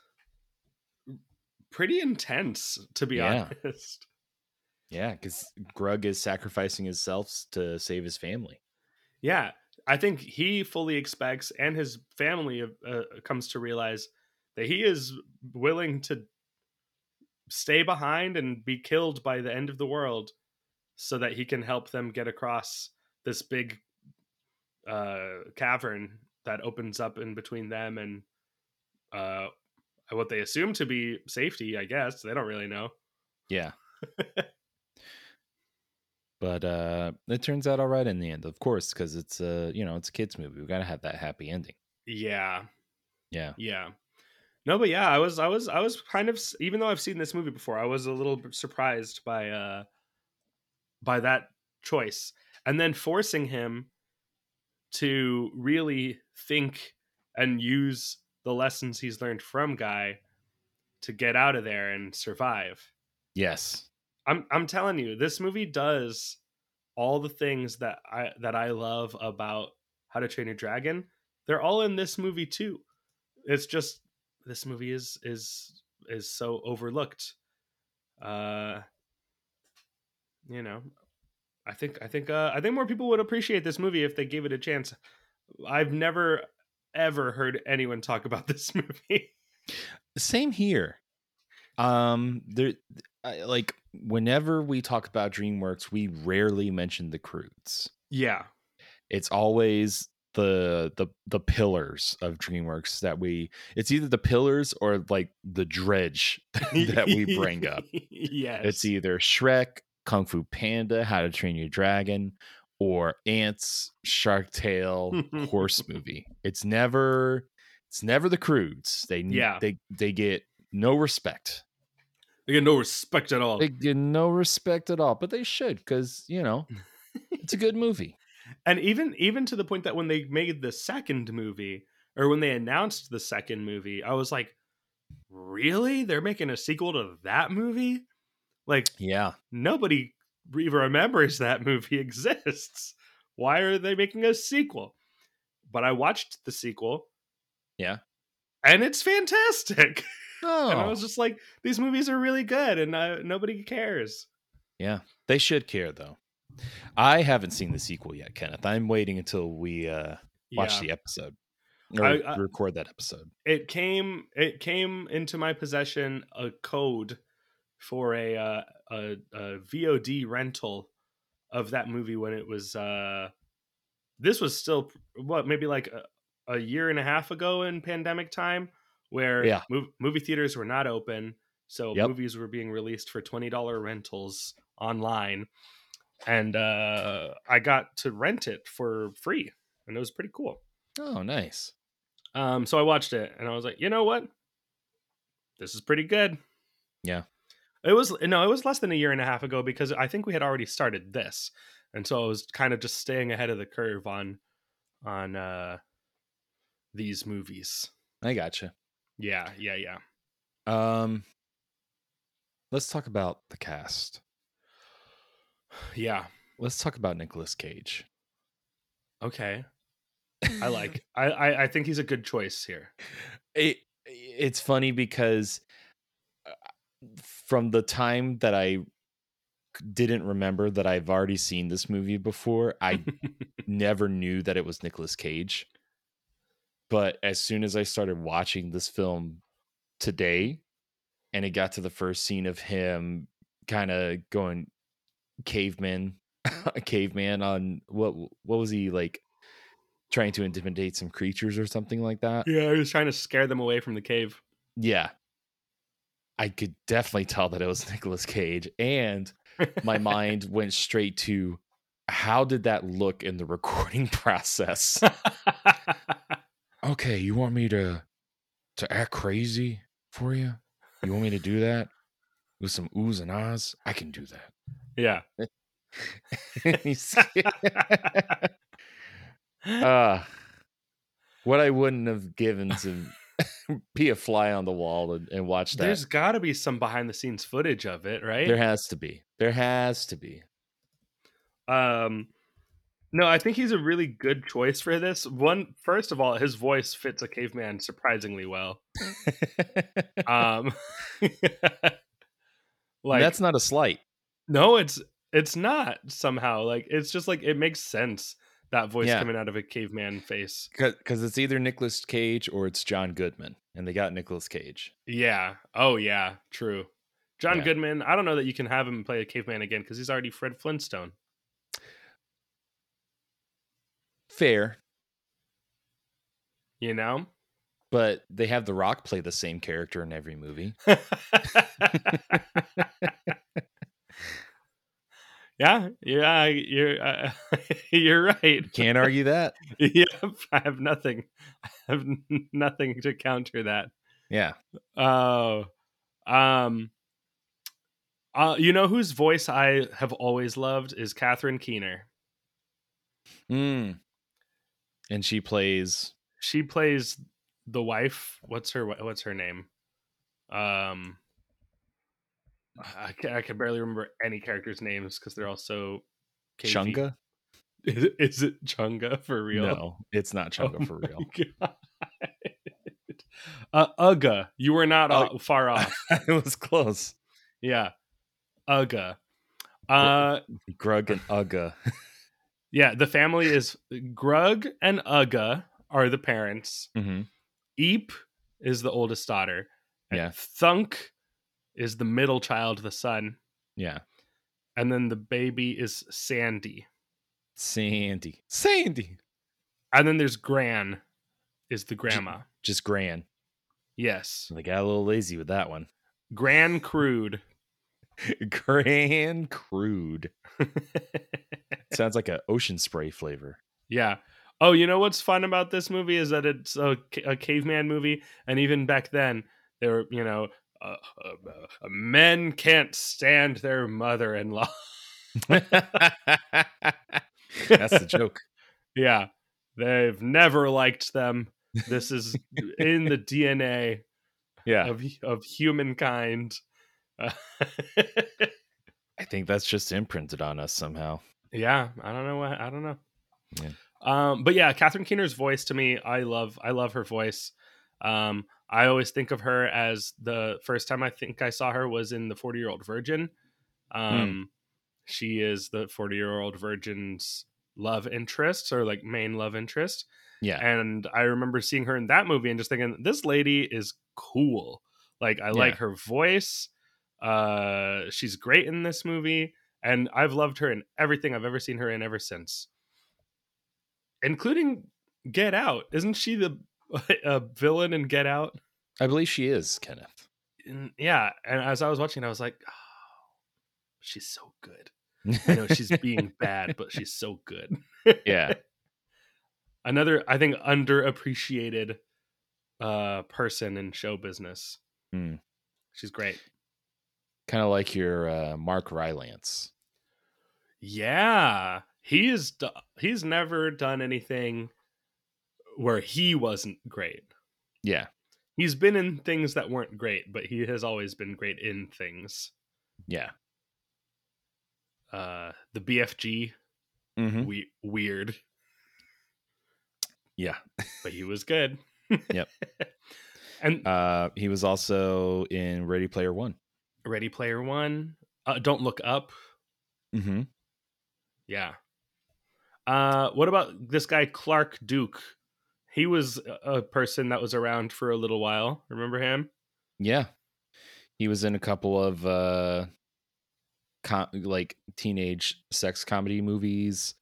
pretty intense, to be Yeah. honest. yeah because grug is sacrificing himself to save his family Yeah, I think he fully expects, and his family uh, comes to realize that he is willing to stay behind and be killed by the end of the world, so that he can help them get across this big uh, cavern that opens up in between them and uh, what they assume to be safety. I guess they don't really know. yeah [LAUGHS] but uh it turns out all right in the end of course because it's a you know it's a kids movie we gotta have that happy ending Yeah, yeah Yeah. No, but yeah, I was I was I was kind of even though I've seen this movie before, I was a little bit surprised by uh by that choice. And then forcing him to really think and use the lessons he's learned from Guy to get out of there and survive. yes I'm I'm telling you, this movie does all the things that I that I love about How to Train Your Dragon. They're all in this movie too. It's just this movie is is is so overlooked. Uh you know, I think I think uh I think more people would appreciate this movie if they gave it a chance. I've never ever heard anyone talk about [LAUGHS] this movie. Same here. Um, there, I, like whenever we talk about DreamWorks, we rarely mention the Croods. Yeah. It's always the the the pillars of DreamWorks that we. It's either the pillars or like the dredge [LAUGHS] that we bring up. yeah, It's either Shrek, Kung Fu Panda, How to Train Your Dragon, or Antz, Shark Tale, Horse [LAUGHS] Movie. It's never it's never the Croods. They Yeah. they they get no respect. They get no respect at all. They get no respect at all, but they should because you know it's a good movie. [LAUGHS] and even even to the point that when they made the second movie or when they announced the second movie, I was like, really? They're making a sequel to that movie? Like Yeah, nobody even remembers that [LAUGHS] movie exists. Why are they making a sequel? But I watched the sequel. Yeah. And it's fantastic. [LAUGHS] oh, And I was just like, these movies are really good and uh, nobody cares. yeah. They should care though. I haven't seen the sequel yet, Kenneth. I'm waiting until we uh, watch Yeah. the episode or I- I- record that episode. it came it came into my possession a code for a uh, a, a VOD rental of that movie when it was uh this was still what maybe like a, a year and a half ago in pandemic time where Yeah. mov- movie theaters were not open so Yep. movies were being released for $20 rentals online and uh I got to rent it for free and it was pretty cool Oh, nice. um, so I watched it and I was like, you know what? This is pretty good. Yeah. It was no, it was less than a year and a half ago because I think we had already started this. And so I was kind of just staying ahead of the curve on on uh these movies. I gotcha. Yeah, yeah, yeah. Um, let's talk about the cast. [SIGHS] Yeah. Let's talk about Nicolas Cage. Okay. I [LAUGHS] like I, I I think he's a good choice here. it. It's funny because uh, from the time that I didn't remember that I've already seen this movie before, I [LAUGHS] never knew that it was Nicolas Cage. But as soon as I started watching this film today, and it got to the first scene of him kind of going caveman, [LAUGHS] caveman on what what was he like trying to intimidate some creatures or something like that? yeah, he was trying to scare them away from the cave. Yeah. I could definitely tell that it was [LAUGHS] Nicolas Cage. And my [LAUGHS] mind went straight to how did that look in the recording process? Okay, you want me to to act crazy for you? You want me to do that with some oohs and ahs? I can do that. yeah. [LAUGHS] Uh, what I wouldn't have given to [LAUGHS] be a fly on the wall and, and watch that. There's got to be some behind the scenes footage of it, right? There has to be. There has to be. Um, no, I think he's a really good choice for this. One, first of all, his voice fits a caveman surprisingly well. [LAUGHS] Um, [LAUGHS] like That's not a slight. no, it's it's not somehow like it's just like it makes sense that voice Yeah. coming out of a caveman face. Because it's either Nicolas Cage or it's John Goodman. And they got Nicolas Cage. Yeah. Oh yeah. True. John Yeah. Goodman. I don't know that you can have him play a caveman again because he's already Fred Flintstone. Fair. You know. But they have The Rock play the same character in every movie. [LAUGHS] yeah, yeah, you're uh, [LAUGHS] you're right. Can't argue that. [LAUGHS] yep, I have nothing. I have nothing to counter that. Yeah. Oh, um, uh, you know whose voice I have always loved is Catherine Keener. Mm. And she plays. She plays the wife. What's her What's her name? Um, I can, I can barely remember any characters' names because they're all so. Chunga? [LAUGHS] Is, it- is it Chunga for real? No, it's not Chunga Oh for real. [LAUGHS] God. Uh, Uga, you were not Oh. o- far [LAUGHS] off. it was close. Yeah, Uga. Uh, Grug and Uga. Yeah, the family is Grug and Uga are the parents. Mm-hmm. Eep is the oldest daughter. And Yeah. Thunk is the middle child, the son. Yeah. And then the baby is Sandy. Sandy. Sandy. And then there's Gran is the grandma. Just Gran. Yes. They got a little lazy with that one. Gran Crood. [LAUGHS] Gran crood. Sounds like an ocean spray flavor. yeah. Oh, you know what's fun about this movie is that it's a, a caveman movie, and even back then, they were, you know, uh, uh, uh, men can't stand their mother-in-law. That's the joke. [LAUGHS] yeah, they've never liked them. This is in the DNA Yeah. of of humankind. [LAUGHS] I think that's just imprinted on us somehow. yeah, I don't know what I don't know. Yeah. Um, but yeah, Catherine Keener's voice to me, I love. I love her voice. Um, I always think of her as the first time I think I saw her was in the Forty Year Old Virgin. Um, she is the Forty Year Old Virgin's love interest or like main love interest. Yeah. And I remember seeing her in that movie and just thinking, this lady is cool. Like I like her voice. Uh she's great in this movie. And I've loved her in everything I've ever seen her in ever since. Including Get Out. Isn't she the [LAUGHS] a villain in Get Out? I believe she is, Kenneth. And yeah. And as I was watching, I was like, oh, she's so good. I know she's [LAUGHS] being bad, but she's so good. yeah. [LAUGHS] another i think underappreciated uh person in show business Hmm. she's great Kind of like your uh, Mark Rylance. yeah he is he's never done anything where he wasn't great Yeah. he's been in things that weren't great but he has always been great in things Yeah. uh the bfg Mm-hmm. we- weird Yeah. but he was good Yep. [LAUGHS] and Uh, he was also in Ready Player One. Ready player one uh, don't look up Mm-hmm. Yeah. Uh, what about this guy Clark Duke? He was a- person that was around for a little while. Remember him? Yeah. He was in a couple of uh com- like teenage sex comedy movies.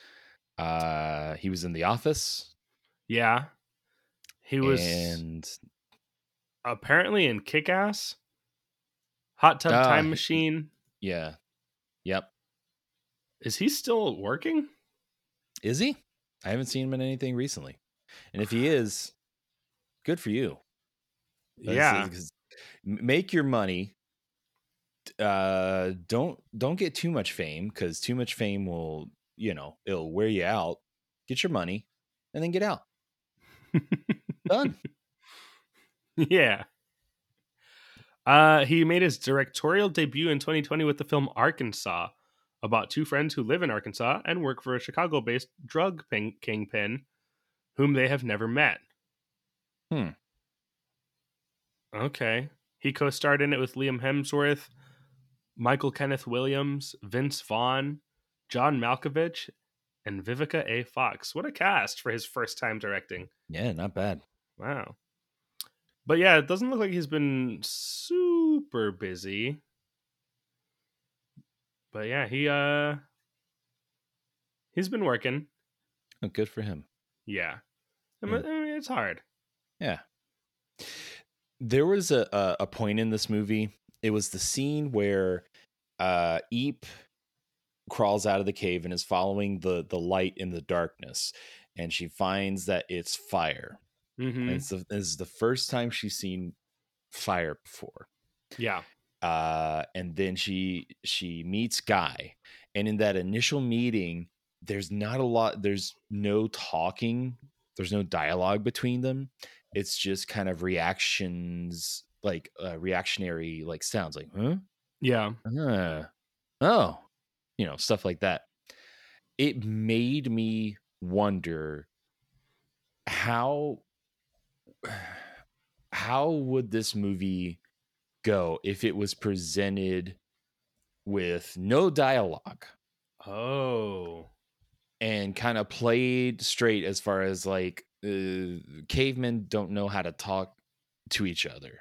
Uh he was in The Office Yeah. He was and apparently in Kick Ass, Hot Tub Ah, Time Machine. yeah. Yep. Is he still working? Is he? I haven't seen him in anything recently. And if he [SIGHS] is, good for you. That's- yeah. make your money. Uh, don't don't get too much fame because too much fame will you know it'll wear you out. Get your money and then get out. [LAUGHS] Done. yeah. Uh, he made his directorial debut in 2020 with the film Arkansas, about two friends who live in Arkansas and work for a Chicago based drug ping- kingpin whom they have never met. Hmm. Okay. He co starred in it with Liam Hemsworth, Michael Kenneth Williams, Vince Vaughn, John Malkovich, and Vivica A. Fox. What a cast for his first time directing. Yeah, not bad. Wow. But yeah, it doesn't look like he's been super busy. But yeah, he uh he's been working. Oh, good for him. Yeah. I mean, I mean, it's hard. Yeah. There was a, a a point in this movie. It was the scene where uh Eep crawls out of the cave and is following the the light in the darkness, and she finds that it's fire. Hmm And it's the, this is the first time she's seen fire before. Yeah. uh, and then she she meets Guy, and in that initial meeting, there's not a lot. There's no talking. There's no dialogue between them. It's just kind of reactions, like uh, reactionary, like sounds, like huh, Yeah. uh, oh, you know, stuff like that. It made me wonder how how would this movie go if it was presented with no dialogue Oh. and kind of played straight as far as like uh, cavemen don't know how to talk to each other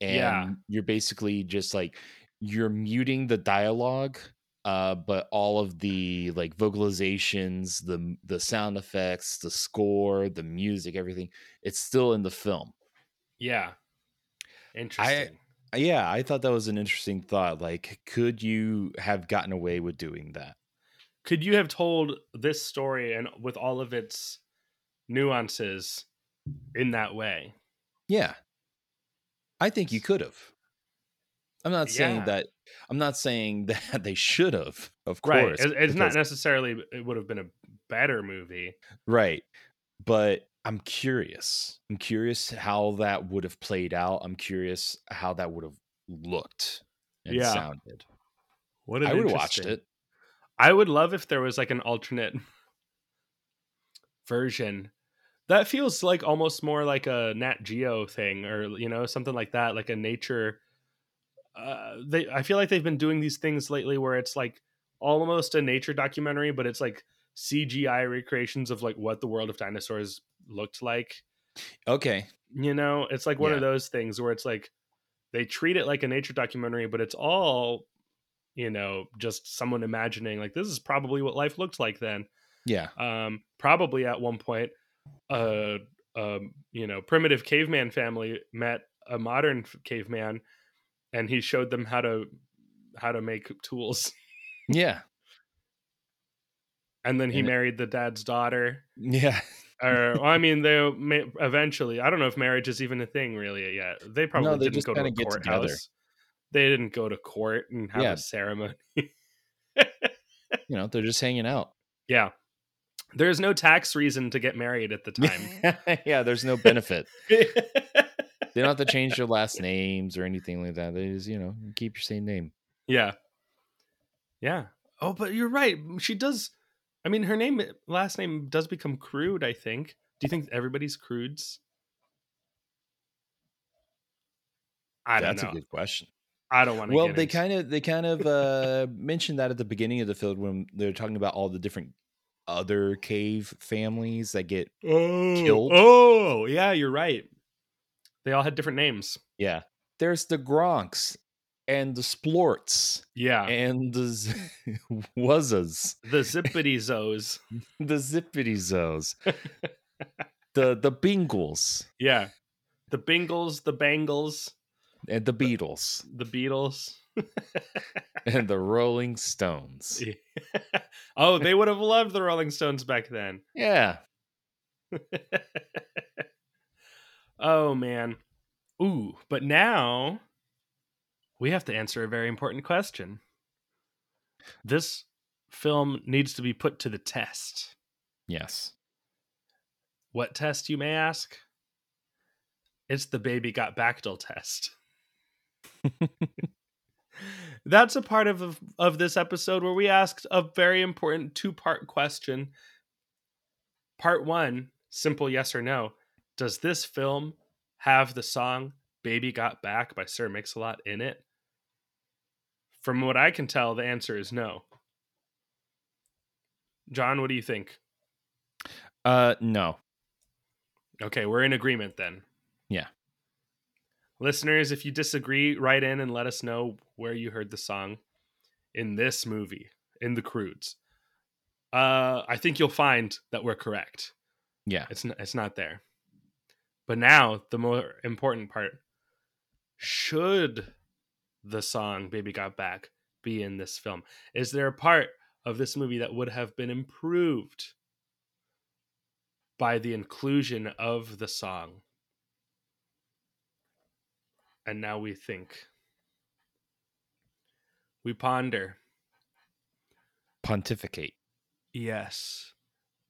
and Yeah. you're basically just like you're muting the dialogue uh but all of the like vocalizations the the sound effects the score the music everything it's still in the film Yeah. Interesting. yeah i thought that was an interesting thought like could you have gotten away with doing that Could you have told this story and with all of its nuances in that way? Yeah. I think you could have. I'm not saying Yeah. that I'm not saying [LAUGHS] that they should have, of Right. course. It's, it's not necessarily it would have been a better movie. right. But I'm curious. I'm curious how that would have played out. I'm curious how that would have looked and Yeah. sounded. What I would have watched it. I would love if there was like an alternate [LAUGHS] version. That feels like almost more like a Nat Geo thing, or you know, something like that, like a nature. Uh, they, I feel like they've been doing these things lately where it's like almost a nature documentary, but it's like CGI recreations of like what the world of dinosaurs looked like. Okay. You know, it's like one of those things where it's like they treat it like a nature documentary, but it's all, you know, just someone imagining like this is probably what life looked like then. Yeah. Um, probably at one point, uh, um, you know, primitive caveman family met a modern caveman, and he showed them how to how to make tools, [LAUGHS] Yeah. and then he And married the dad's daughter. Yeah. [LAUGHS] or well, I [LAUGHS] mean, they may, eventually. I don't know if marriage is even a thing really yet. They probably they didn't go to together. courthouse. They didn't go to court and have Yeah. a ceremony. You know, they're just hanging out. yeah, there's no tax reason to get married at the time. yeah, there's no benefit. They don't have to change their last names or anything like that. They just, you know, keep your same name. yeah, yeah. Oh, but you're right. She does. I mean, her name, last name, does become crood. I think. Do you think everybody's croods? I don't know. That's know. a good question. I don't want to. Well, they kind of they kind of uh mentioned that at the beginning of the film when they're talking about all the different other cave families that get oh, killed. Oh, yeah, you're right. They all had different names. yeah. There's the Gronks and the Splorts Yeah, and the Z- [LAUGHS] Wuzzas, the Zippity Zoes. [LAUGHS] the Zippity Zoes, [LAUGHS] the the Bingles Yeah, the Bingles, the Bangles, and the Beatles the Beatles. and the Rolling Stones. oh, they would have loved the Rolling Stones back then. Yeah. Oh man. Ooh, but now we have to answer a very important question. This film needs to be put to the test. Yes. What test, you may ask? It's the baby got Bactyl test. [LAUGHS] That's a part of, of of this episode where we asked a very important two part question. Part one, simple yes or no. Does this film have the song Baby Got Back by Sir Mix-a-Lot in it? From what I can tell, the answer is no. John, what do you think? Uh no. Okay, we're in agreement then. Yeah. Listeners, if you disagree, write in and let us know where you heard the song in this movie, in The Croods. Uh, I think you'll find that we're correct. Yeah. It's n- it's not there. But now the more important part: should the song "Baby Got Back" be in this film? Is there a part of this movie that would have been improved by the inclusion of the song? And now we think. We ponder. Pontificate. Yes.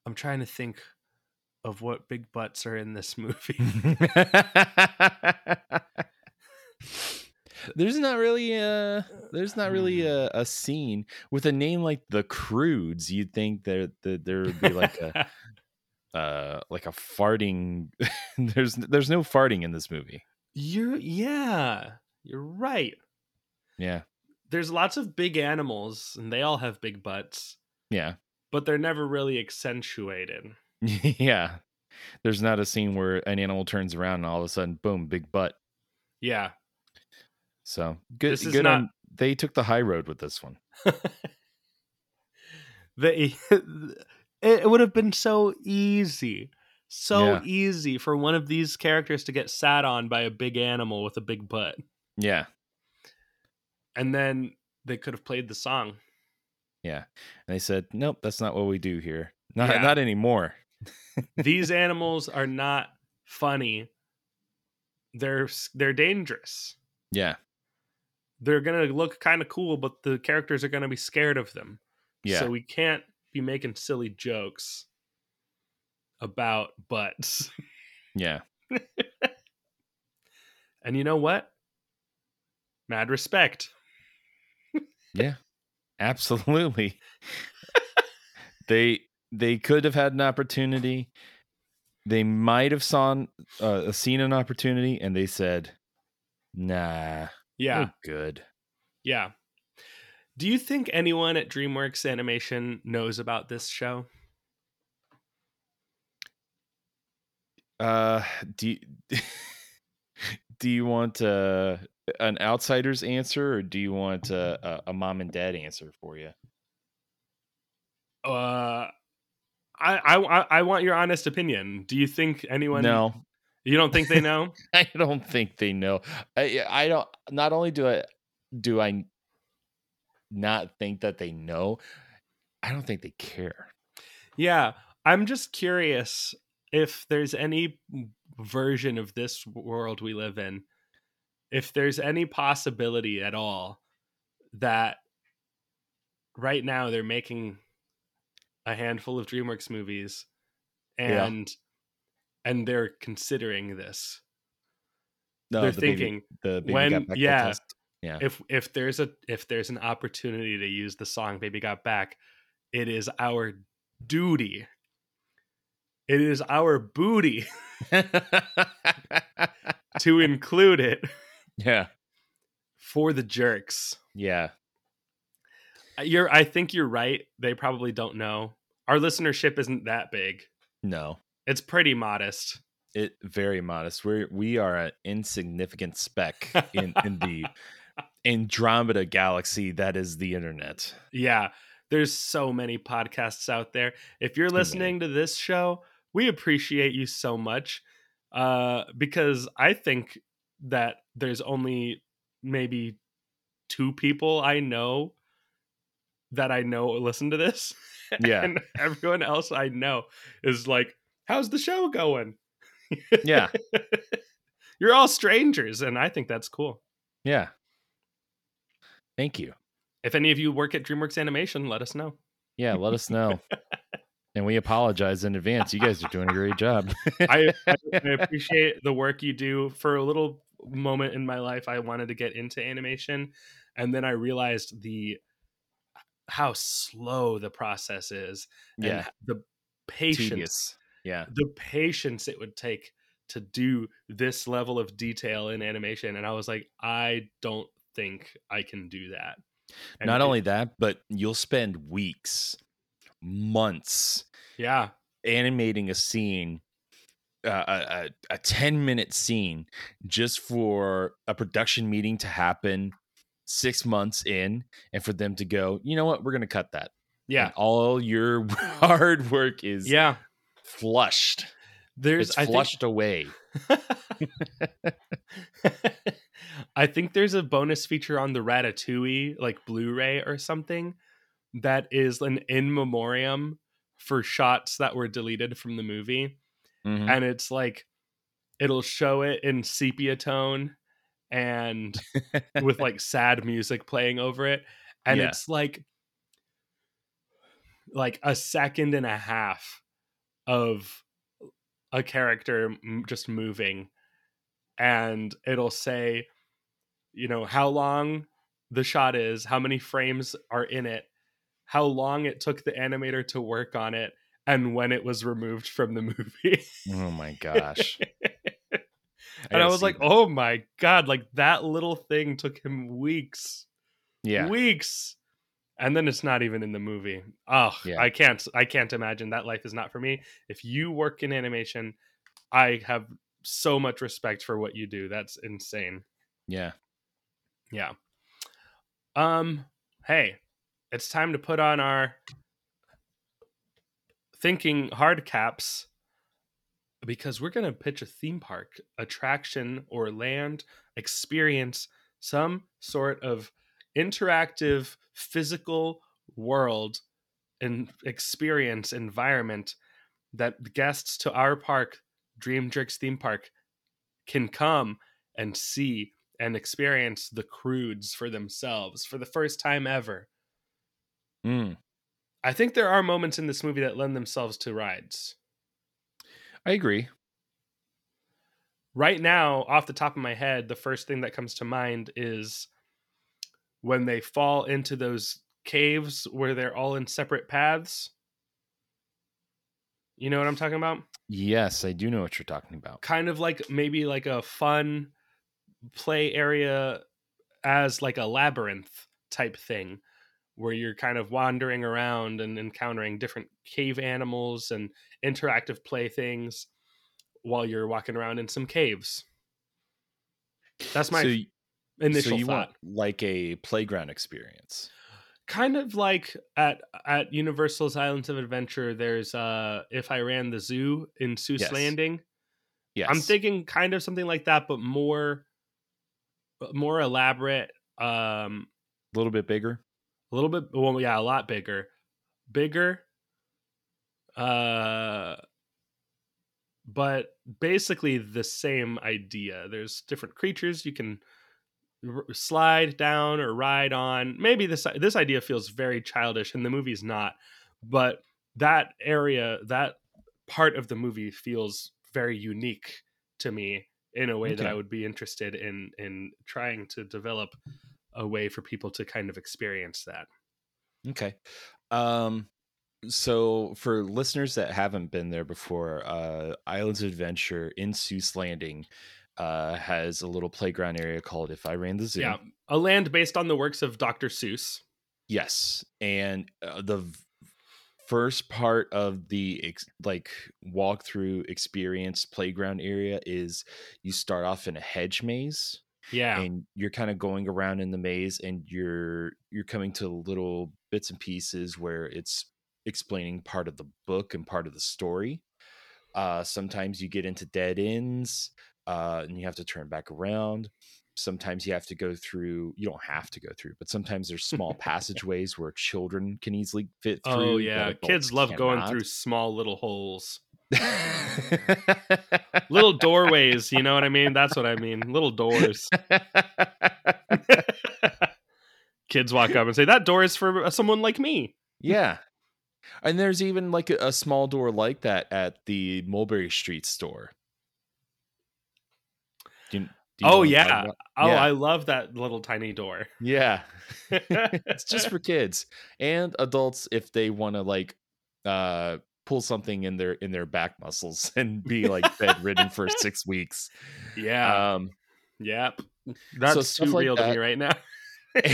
I'm trying to think of what big butts are in this movie. [LAUGHS] there's not really a there's not really a, a scene with a name like the Croods. You'd think there that there would be like a [LAUGHS] uh like a farting. [LAUGHS] there's there's no farting in this movie. You're yeah, you're right. Yeah, There's lots of big animals and they all have big butts, yeah, but they're never really accentuated. [LAUGHS] yeah. there's not a scene where an animal turns around and all of a sudden, boom, big butt. Yeah. So good. This is good not- on. They took the high road with this one. [LAUGHS] the [LAUGHS] it would have been so easy so Yeah. easy for one of these characters to get sat on by a big animal with a big butt Yeah, and then they could have played the song yeah. And they said, nope, that's not what we do here. Not Yeah. not anymore. These animals are not funny. They're they're dangerous. Yeah, they're gonna look kind of cool but the characters are gonna be scared of them. Yeah. so we can't be making silly jokes about butts. Yeah. [LAUGHS] and you know what? Mad respect. Yeah, absolutely. [LAUGHS] they they could have had an opportunity. They might have saw uh, seen an opportunity, and they said, "Nah, yeah we're good." Yeah. Do you think anyone at DreamWorks Animation knows about this show? Uh, do you, [LAUGHS] do you want uh, an outsider's answer, or do you want uh, a, a mom and dad answer for you? Uh, I, I I want your honest opinion. Do you think anyone? No, you don't think they know. [LAUGHS] I don't think they know. I I don't. Not only do I do I not think that they know, I don't think they care. yeah, I'm just curious if there's any version of this world we live in, if there's any possibility at all that right now they're making a handful of DreamWorks movies Yeah. and and they're considering this. No, they're the baby- thinking the baby when- got back yeah. Yeah, if if there's a if there's an opportunity to use the song Baby Got Back, it is our duty. It is our booty [LAUGHS] to include it yeah, for the jerks. yeah. You're I think you're right. They probably don't know. Our listenership isn't that big. No, It's pretty modest. it very modest. We're we are an insignificant speck in in the [LAUGHS] Andromeda galaxy that is the internet. Yeah, there's so many podcasts out there. If you're listening to this show, we appreciate you so much uh, because I think that there's only maybe two people I know that I know listen to this. [LAUGHS] Yeah. and everyone else I know is like, "How's the show going?" [LAUGHS] Yeah, You're all strangers, and I think that's cool. yeah. Thank you. If any of you work at DreamWorks Animation, let us know. Yeah, let us know. [LAUGHS] and we apologize in advance. You guys are doing a great job. I, I, I appreciate the work you do. For a little moment in my life, I wanted to get into animation, and then I realized the how slow the process is. and yeah, the patience, tedious. Yeah, the patience it would take to do this level of detail in animation. And I was like, I don't think I can do that. And not it- only that, but you'll spend weeks, months yeah, animating a scene uh, a, a, a 10 minute scene just for a production meeting to happen six months in and for them to go you know what? We're gonna cut that. Yeah, And all your [LAUGHS] hard work is yeah. flushed. There's it's I think- flushed away. [LAUGHS] I think there's a bonus feature on the Ratatouille, like Blu-ray or something, that is an in memoriam for shots that were deleted from the movie, Mhm. and it's like it'll show it in sepia tone and [LAUGHS] with like sad music playing over it, and Yeah. it's like like a second and a half of a character m- just moving and it'll say you know how long the shot is how many frames are in it how long it took the animator to work on it and when it was removed from the [LAUGHS] movie oh my gosh [LAUGHS] and i gotta was like that. oh my god like that little thing took him weeks yeah weeks and then it's not even in the movie. Oh, Yeah. I can't I can't imagine that life is not for me. If you work in animation, I have so much respect for what you do. That's insane. Yeah. Yeah. Um hey, it's time to put on our thinking hard caps because we're going to pitch a theme park attraction or land experience some sort of interactive physical world and experience environment that guests to our park dream jerks theme park can come and see and experience the croods for themselves for the first time ever Mm. i think there are moments in this movie that lend themselves to rides I agree. right now off the top of my head the first thing that comes to mind is when they fall into those caves where they're all in separate paths you know what i'm talking about Yes, I do know what you're talking about. kind of like maybe like a fun play area as like a labyrinth type thing where you're kind of wandering around and encountering different cave animals and interactive playthings while you're walking around in some caves that's my so, initial so you thought want like a playground experience. kind of like at at universal's islands of adventure there's uh if i ran the zoo in seuss Yes. landing Yes. I'm thinking kind of something like that, but more more elaborate, um, a little bit bigger. A little bit well, yeah, a lot bigger. Bigger. Uh but basically the same idea. There's different creatures you can r- slide down or ride on. Maybe this this idea feels very childish and the movie's not, but that area, that part of the movie feels very unique to me in a way that I would be interested in in trying to develop a way for people to kind of experience that. Okay. Um so for listeners that haven't been there before, uh Islands of Adventure in Seuss Landing uh has a little playground area called If I Ran the Zoo. Yeah, a land based on the works of Dr. Seuss. Yes. And uh, the v- first part of the ex- like walkthrough experience playground area is you start off in a hedge maze Yeah, and you're kind of going around in the maze and you're you're coming to little bits and pieces where it's explaining part of the book and part of the story. Uh sometimes you get into dead ends uh and you have to turn back around. Sometimes you have to go through you don't have to go through but sometimes there's small [LAUGHS] passageways where children can easily fit through Oh yeah, kids love going through small little holes, [LAUGHS] little doorways. You know what I mean? That's what I mean. Little doors. [LAUGHS] kids walk up and say, "That door is for uh, someone like me." Yeah. And there's even like a, a small door like that at the Mulberry Street store. Do you, do you Oh yeah. Oh, Yeah. I love that little tiny door. Yeah. [LAUGHS] it's just for kids and adults if they want to like uh pull something in their in their back muscles [LAUGHS] and be like bedridden for [LAUGHS] 6 weeks. yeah. Um yep. That's stuff too like real to me right now. [LAUGHS]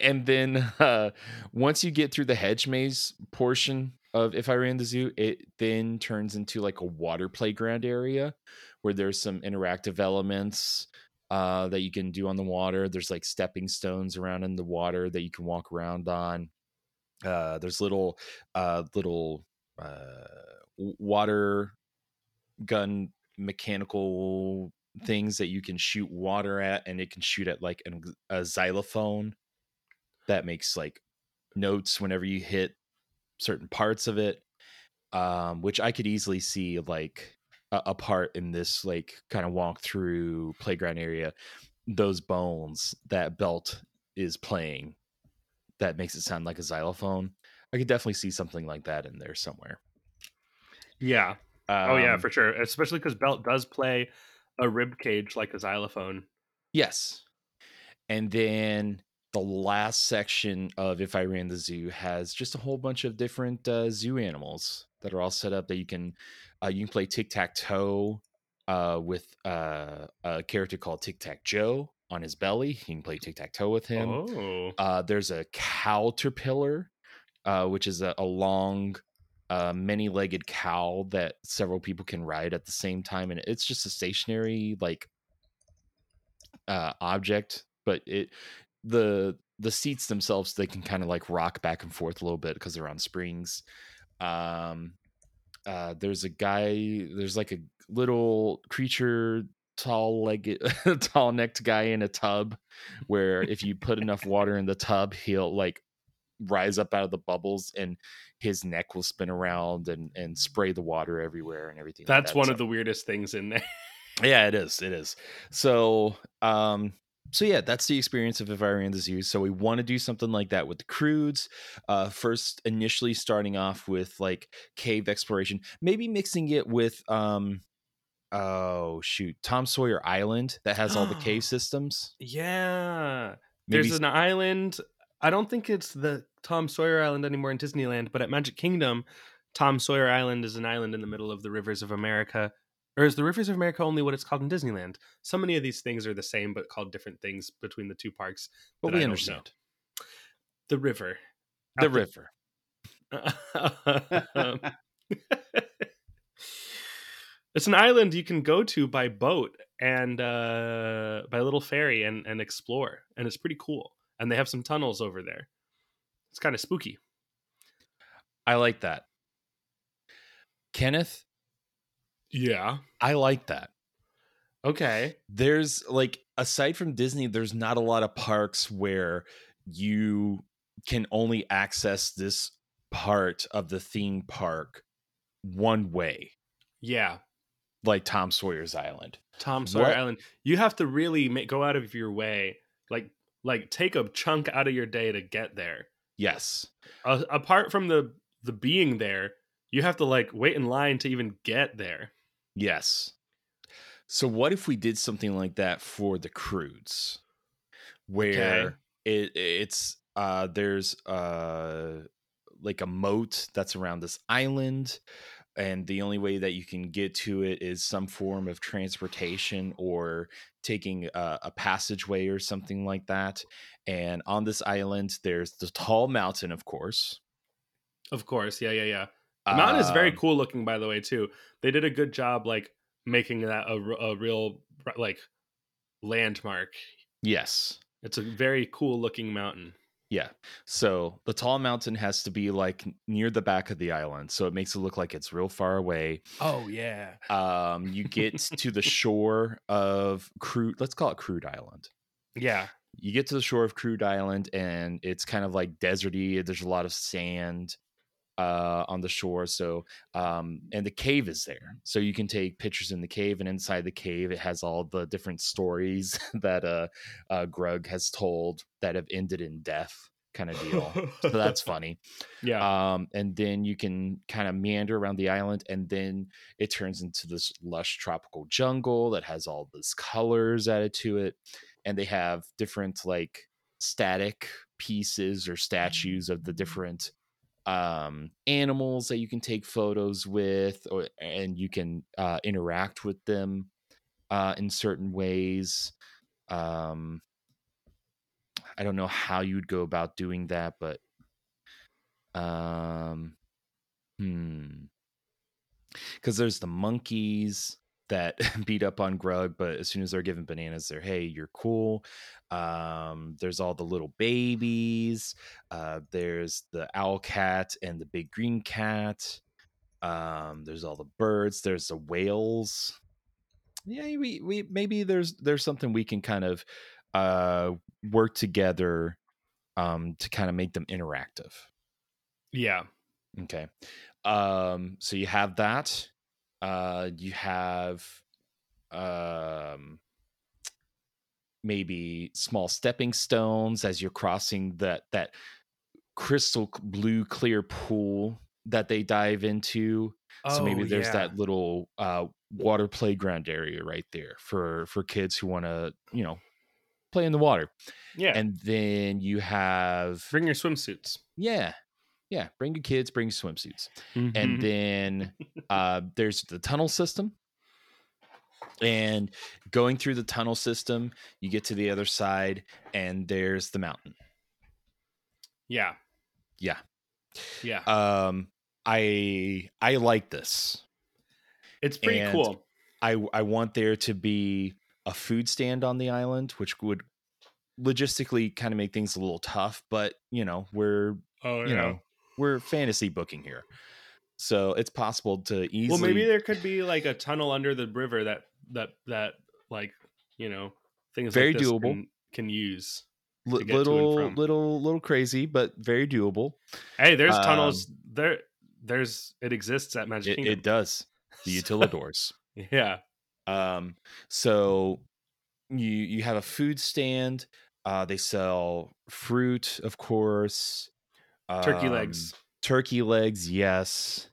and then uh, once you get through the hedge maze portion of if I ran the zoo, it then turns into like a water playground area where there's some interactive elements uh, that you can do on the water. There's like stepping stones around in the water that you can walk around on. Uh, there's little uh, little uh, water gun mechanical things that you can shoot water at and it can shoot at like an, a xylophone that makes like notes whenever you hit certain parts of it um which i could easily see like a, a part in this like kind of walk through playground area those bones that belt is playing that makes it sound like a xylophone i could definitely see something like that in there somewhere Yeah. oh yeah, Um, for sure. Especially because Belt does play a rib cage like a xylophone. Yes. And then the last section of If I Ran the Zoo has just a whole bunch of different uh, zoo animals that are all set up that you can uh, you can play tic tac toe uh, with uh, a character called Tic Tac Joe on his belly. You can play tic tac toe with him. Oh. Uh, there's a caterpillar, uh, which is a, a long, uh, many-legged cow that several people can ride at the same time, and it's just a stationary like uh, object. But it the the seats themselves they can kind of like rock back and forth a little bit because they're on springs. Um, uh, there's a guy. There's like a little creature tall legged [LAUGHS] tall necked guy in a tub where if you put enough water in the tub he'll like rise up out of the bubbles and his neck will spin around and and spray the water everywhere and everything like That's that. one So- of the weirdest things in there. yeah it is it is so um so yeah that's the experience of Environment Disease. so we want to do something like that with the croods uh first initially starting off with like cave exploration maybe mixing it with um oh shoot tom sawyer island that has all the cave [GASPS] systems Yeah. maybe There's an island. I don't think it's the Tom Sawyer Island anymore in Disneyland, but at Magic Kingdom, Tom Sawyer Island is an island in the middle of the rivers of America. Or is the rivers of America only what it's called in Disneyland? So many of these things are the same but called different things between the two parks. but we understand The river. the river [LAUGHS] Um, [LAUGHS] it's an island you can go to by boat and uh, by little ferry and, and explore, and it's pretty cool. And they have some tunnels over there. It's kind of spooky. i like that kenneth Yeah. i like that Okay. there's like aside from Disney, there's not a lot of parks where you can only access this part of the theme park one way, Yeah. like Tom Sawyer's Island. Tom Sawyer What- Island. You have to really make, go out of your way, like like take a chunk out of your day to get there. Yes. Uh, apart from the the being there, you have to like wait in line to even get there. Yes. So what if we did something like that for the croods? Where it it's uh there's uh like a moat that's around this island and the only way that you can get to it is some form of transportation or taking a, a passageway or something like that and on this island there's the tall mountain of course Of course, yeah, yeah, yeah. The mountain is very Um, cool looking, by the way, too. They did a good job, like making that a real like landmark. yes It's a very cool looking mountain. Yeah. So the tall mountain has to be like near the back of the island. So it makes it look like it's real far away. Oh yeah, Um, you get [LAUGHS] to the shore of Crood, let's call it Crood Island. yeah, You get to the shore of Crood Island and it's kind of like deserty. There's a lot of sand uh on the shore so um and the cave is there. So you can take pictures in the cave and inside the cave it has all the different stories [LAUGHS] that uh uh grug has told that have ended in death kind of deal. So that's [LAUGHS] funny. Yeah. um and then you can kind of meander around the island and then it turns into this lush tropical jungle that has all these colors added to it and they have different like static pieces or statues of the different um animals that you can take photos with or and you can uh interact with them uh in certain ways um i don't know how you'd go about doing that but um, hmm. Because there's the monkeys that [LAUGHS] beat up on Grug, but as soon as they're given bananas, they're hey, you're cool. Um, there's all the little babies. Uh, there's the owl cat and the big green cat. Um, there's all the birds. There's the whales. Yeah, we we maybe there's there's something we can kind of uh work together um to kind of make them interactive. yeah. Okay. Um so you have that. Uh you have um maybe small stepping stones as you're crossing that that crystal blue clear pool that they dive into. so maybe Oh, there's yeah. that little uh water playground area right there for for kids who want to, you know, play in the water. Yeah, And then you have bring your swimsuits. yeah. Yeah, bring your kids, bring your swimsuits Mm-hmm. and then [LAUGHS] uh there's the tunnel system And going through the tunnel system, you get to the other side, and there's the mountain. Yeah. Yeah. Yeah. Um, I I like this. it's pretty and- cool. I I want there to be a food stand on the island, which would logistically kind of make things a little tough. But you know, we're Oh, you know we're fantasy booking here, so it's possible to easily. Well, maybe there could be like a tunnel under the river that that that like you know things Very like doable. can, can use. li- to get to and little little little crazy, but very doable. Hey, there's Um, tunnels there. There's it exists at Magic It, Kingdom. it does the [LAUGHS] utilidors. Yeah. Um, so you you have a food stand. Uh, they sell fruit, of course. Turkey um, legs. Turkey legs, yes.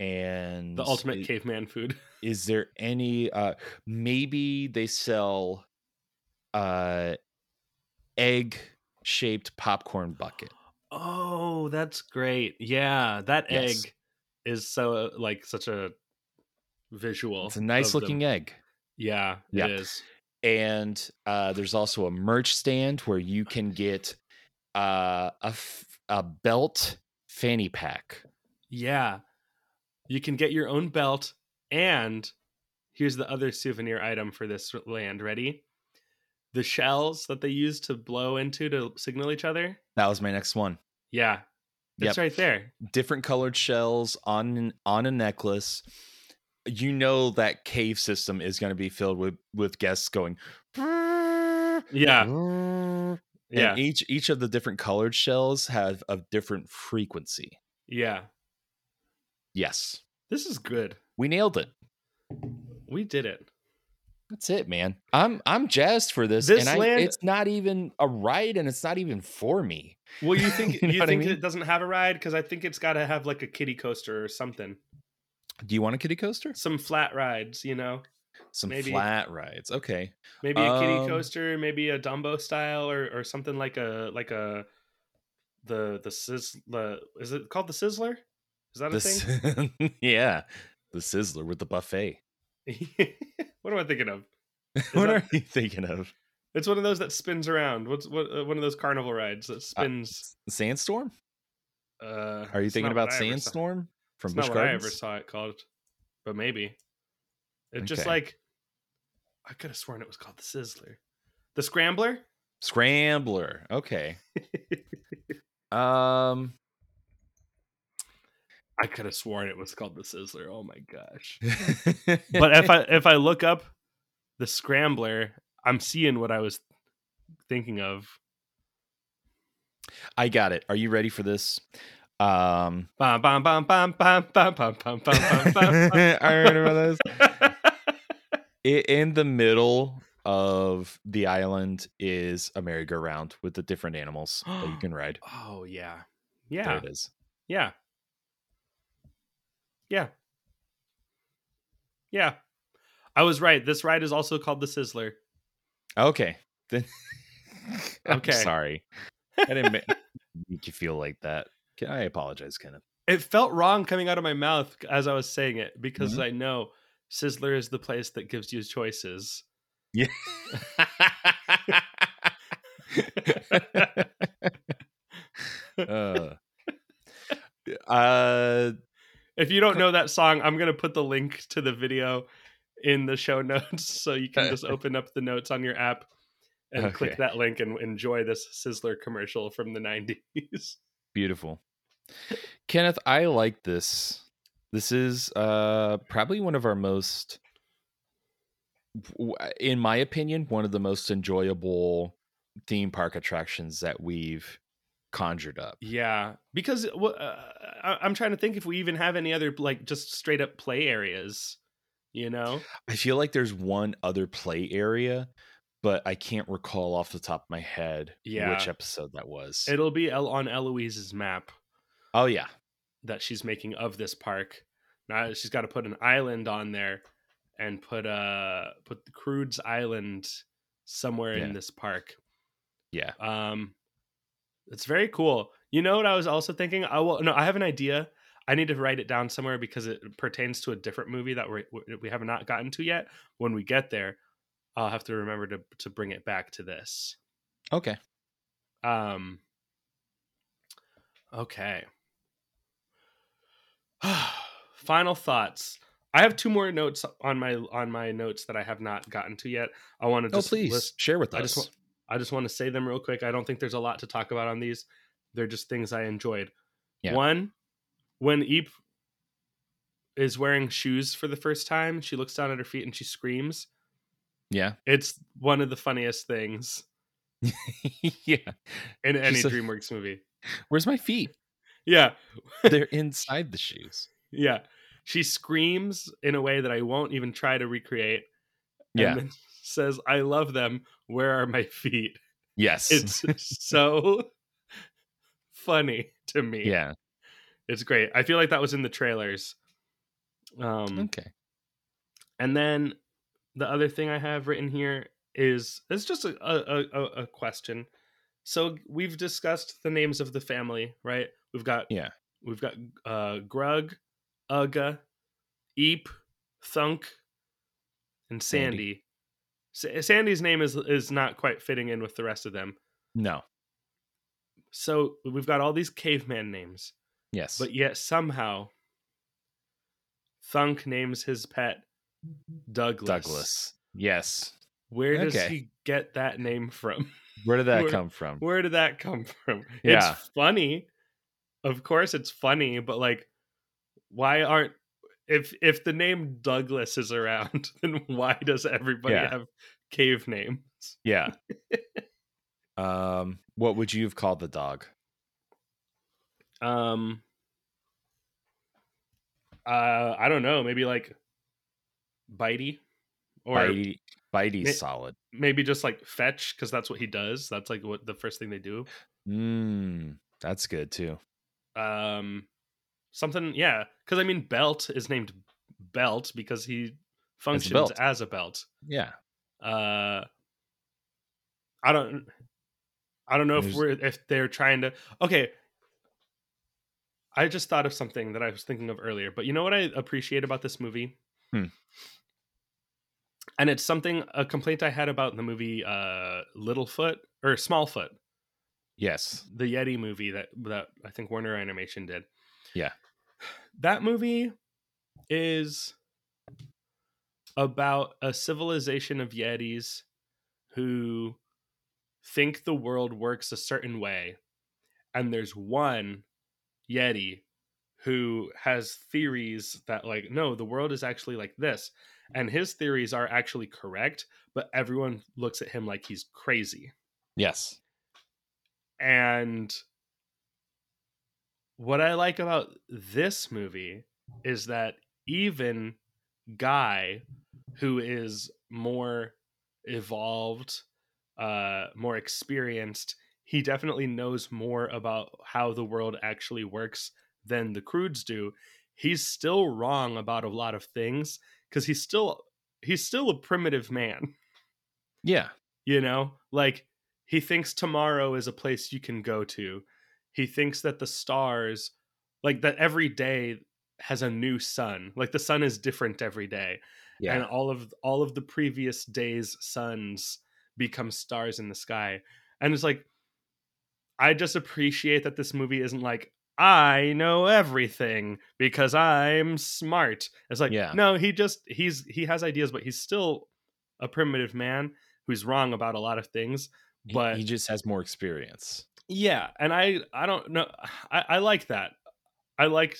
And The ultimate i- caveman food. [LAUGHS] Is there any? Uh, maybe they sell uh egg shaped popcorn bucket. Oh, that's great. Yeah, that Yes. egg is so like such a visual. It's a nice looking them. egg. Yeah, Yeah. it is. and uh, there's also a merch stand where you can get uh, a f- a belt fanny pack. Yeah. You can get your own belt and here's the other souvenir item for this land. Ready? The shells that they use to blow into to signal each other. That was my next one. Yeah. It's Yep. right there. Different colored shells on on a necklace. You know that cave system is going to be filled with with guests going. Yeah. And Yeah. each each of the different colored shells have a different frequency. Yeah. Yes, This is good. we nailed it. We did it. That's it, man. I'm I'm jazzed for this, This and I, land- it's not even a ride, and it's not even for me. Well, you think [LAUGHS] You you what I think mean? it doesn't have a ride because I think it's got to have like a kiddie coaster or something. Do you want a kiddie coaster? Some flat rides, you know. Some Maybe. flat rides. Okay. Maybe a kiddie Um, coaster, maybe a Dumbo style, or or something like a like a the the sizz the is it called the Sizzler? Is that a The thing? [LAUGHS] yeah, the Sizzler with the buffet. [LAUGHS] what am I thinking of? [LAUGHS] what that- are you thinking of? It's one of those that spins around. What's what? Uh, one of those carnival rides that spins. Sandstorm? Uh, Are you thinking about I ever saw. Sandstorm from not what I ever saw it called, but maybe. It's okay. just like I could have sworn it was called the Sizzler, the Scrambler. Scrambler. Okay. [LAUGHS] um, I could have sworn it was called the Sizzler. Oh my gosh! [LAUGHS] but if I if I look up the Scrambler, I'm seeing what I was thinking of. I got it. Are you ready for this? Um, I [LAUGHS] remember this? In the middle of the island is a merry-go-round with the different animals that you [GASPS] can ride. oh yeah, There yeah, it is. yeah, yeah, yeah. I was right. This ride is also called the Sizzler. Okay. [LAUGHS] Then Okay. sorry. I didn't ma- [LAUGHS] make you feel like that. I apologize, Kenneth. It felt wrong coming out of my mouth as I was saying it because Mhm. I know Sizzler is the place that gives you choices. Yeah. [LAUGHS] uh, uh, If you don't know that song, I'm going to put the link to the video in the show [LAUGHS] notes so you can just open up the notes on your app and click that link and enjoy this Sizzler commercial from the 90s. beautiful. Kenneth, I like this. This is uh probably one of our most in my opinion, one of the most enjoyable theme park attractions that we've conjured up. Yeah, because uh, I- I'm trying to think if we even have any other like just straight up play areas, you know? I feel like there's one other play area, but I can't recall off the top of my head Yeah. which episode that was. It'll be El- on Eloise's map oh yeah. That she's making of this park. Now she's got to put an island on there and put uh put the Crood's Island somewhere Yeah. in this park. Yeah. Um, it's very cool. You know what I was also thinking? I will. No, I have an idea. I need to write it down somewhere because it pertains to a different movie that we we have not gotten to yet. When we get there, I'll have to remember to to bring it back to this. Okay. Um. Okay. [SIGHS] Final thoughts. I have two more notes on my on my notes that I have not gotten to yet. I want to Oh, just please list share with I us. just wa- I just want to say them real quick. I don't think there's a lot to talk about on these. They're just things I enjoyed. Yeah. One, when Eep is wearing shoes for the first time, she looks down at her feet and she screams. yeah. It's one of the funniest things [LAUGHS] yeah. in any a- DreamWorks movie. Where's my feet? Yeah, They're inside the shoes. [LAUGHS] yeah. She screams in a way that I won't even try to recreate. and Yeah. then [LAUGHS] says, "I love them. Where are my feet?" Yes. It's [LAUGHS] so funny to me. yeah. It's great. I feel like that was in the trailers. Um, Okay. and then the other thing I have written here is it's just a, a, a, a question. So we've discussed the names of the family, right? We've got Yeah. we've got uh, Grug, Ugga, Eep, Thunk, and Sandy. Sandy. Sa- Sandy's name is is not quite fitting in with the rest of them. No. So we've got all these caveman names. Yes. But yet somehow Thunk names his pet Douglas. Douglas. Yes. Where does Okay. he get that name from? Where did that [LAUGHS] Where- come from? Where did that come from? Yeah. It's funny. Of course it's funny, but like why aren't if if the name Douglas is around, [LAUGHS] then why does everybody Yeah. have cave names? Yeah. [LAUGHS] um, what would you have called the dog? Um uh I don't know, maybe like Bitey or Bitey. Bitey's solid. maybe just like fetch because that's what he does that's like what the first thing they do Mm, that's good too. Um something yeah because i mean belt is named belt because he functions belt. as a belt Yeah. uh i don't i don't know if we're if they're trying to okay i just thought of something that i was thinking of earlier but you know what i appreciate about this movie Hmm. and it's something a complaint i had about the movie uh littlefoot or smallfoot Yes. the Yeti movie that that I think Warner Animation did. Yeah. That movie is about a civilization of Yetis who think the world works a certain way and there's one Yeti who has theories that like no the world is actually like this and his theories are actually correct but everyone looks at him like he's crazy Yes. And what I like about this movie is that even Guy, who is more evolved, uh, more experienced, he definitely knows more about how the world actually works than the Croods do. He's still wrong about a lot of things because he's still he's still a primitive man Yeah. you know like he thinks tomorrow is a place you can go to. He thinks that the stars like that every day has a new sun. Like the sun is different every day. Yeah. and all of all of the previous days suns become stars in the sky. And it's like i just appreciate that this movie isn't like i know everything because i'm smart. It's like Yeah. no he just he's he has ideas but he's still a primitive man who's wrong about a lot of things but he just has more experience. yeah and i i don't know [SIGHS] i, I like that i like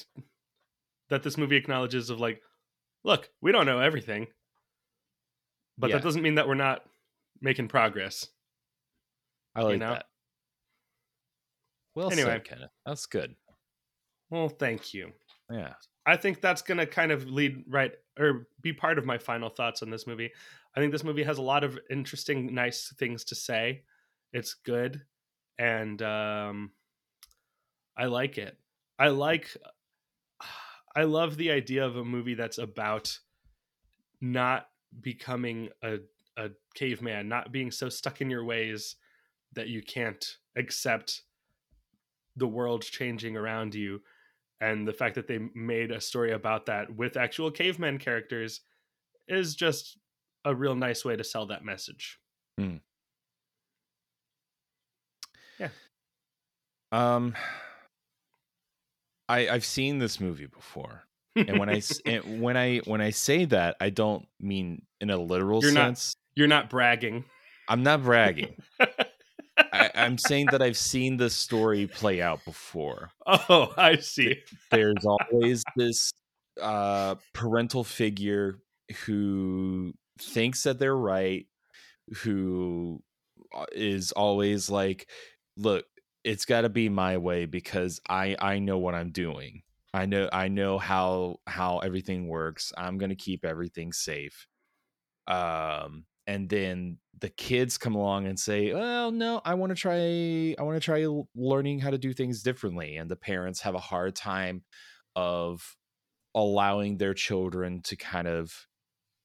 that this movie acknowledges of like look we don't know everything but Yeah. that doesn't mean that we're not making progress I like know? that. Well Anyway. said, Kenneth. That's good. well thank you Yeah. i think that's gonna kind of lead right or be part of my final thoughts on this movie i think this movie has a lot of interesting nice things to say it's good and um i like it i like [SIGHS] i love the idea of a movie that's about not becoming a a caveman not being so stuck in your ways that you can't accept the world changing around you and the fact that they made a story about that with actual cavemen characters is just a real nice way to sell that message. Um, I I've seen this movie before, and when I [LAUGHS] and when I when I say that, I don't mean in a literal You're not- sense. You're not bragging. I'm not bragging. [LAUGHS] I, I'm saying that I've seen this story play out before. Oh, I see. There's always this uh, parental figure who thinks that they're right, who uh, always like, "Look, it's got to be my way because I I know what I'm doing. I know I know how how everything works. I'm gonna keep everything safe." Um, and then the kids come along and say, "Well, no, I want to try. I want to try learning how to do things differently." And the parents have a hard time of allowing their children to kind of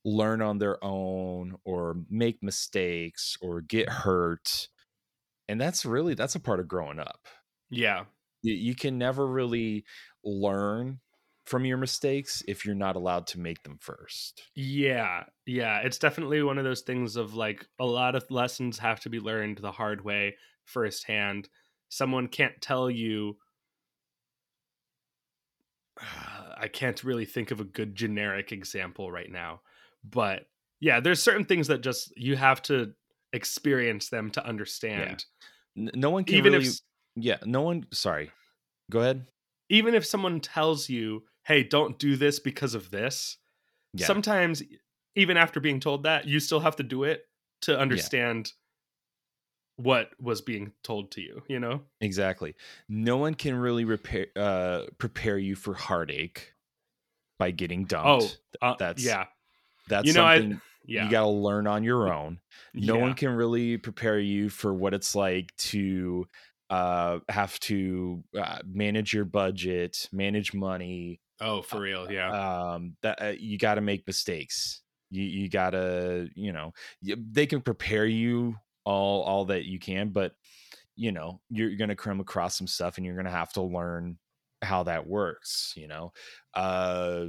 learn on their own or make mistakes or get hurt and that's really that's a part of growing up Yeah. you, you can never really learn from your mistakes if you're not allowed to make them first Yeah, yeah, it's definitely one of those things of like a lot of lessons have to be learned the hard way firsthand. Someone can't tell you. [SIGHS] I can't really think of a good generic example right now, but yeah, there's certain things that just you have to experience them to understand. N- no one can Even really if yeah no one sorry go ahead. Even if someone tells you, "Hey, don't do this because of this," yeah. sometimes even after being told that you still have to do it to understand what was being told to you you know? Exactly. No one can really repair uh prepare you for heartache by getting dumped. Oh uh, that's- yeah. that's you know something i yeah you got to learn on your own. No one can really prepare you for what it's like to uh have to uh, manage your budget manage money oh for real yeah. um that uh, you got to make mistakes. You you got to you know they can prepare you all all that you can but you know you're going to come across some stuff and you're going to have to learn how that works you know? Uh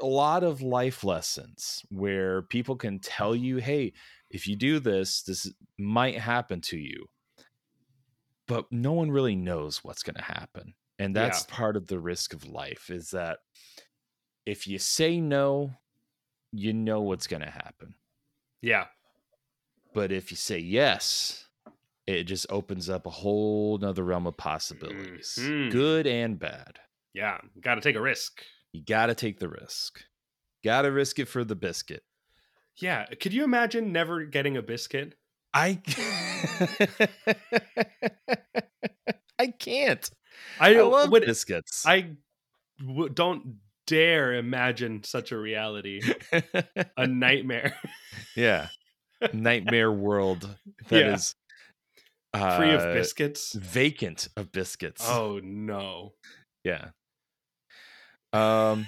a lot of life lessons where people can tell you hey if you do this this might happen to you. But no one really knows what's going to happen and that's part of the risk of life is that if you say no you know what's going to happen. Yeah. But if you say yes it just opens up a whole nother realm of possibilities Mhm. good and bad. Yeah gotta take a risk you gotta take the risk. Gotta risk it for the biscuit. Yeah could you imagine never getting a biscuit? I [LAUGHS] i can't. I, i love would biscuits. I w- don't dare imagine such a reality. [LAUGHS] A nightmare. Yeah. Nightmare [LAUGHS] world that Yeah. is free of uh, biscuits? vacant of biscuits. Oh no. Yeah um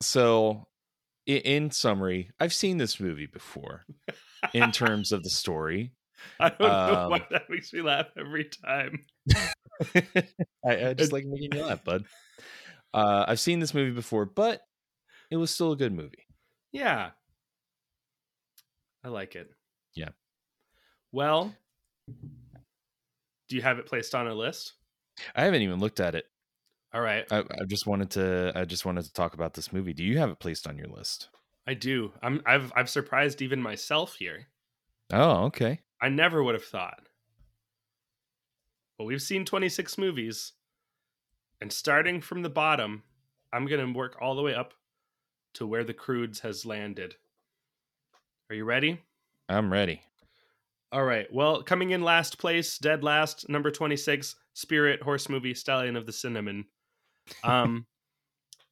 so in, in summary i've seen this movie before in terms of the story [LAUGHS] i don't know why Um, that makes me laugh every time [LAUGHS] I, I [LAUGHS] just like making you laugh bud uh i've seen this movie before but it was still a good movie Yeah. I like it. Yeah. Well, do you have it placed on a list? i haven't even looked at it All right. I, I just wanted to i just wanted to talk about this movie do you have it placed on your list I do. I'm I've I've surprised even myself here. oh okay I never would have thought. But we've seen 26 movies. And starting from the bottom, I'm going to work all the way up to where the Croods has landed. Are you ready? i'm ready All right. Well, coming in last place, dead last, number 26, Spirit Horse Movie Stallion of the Cinnamon. Um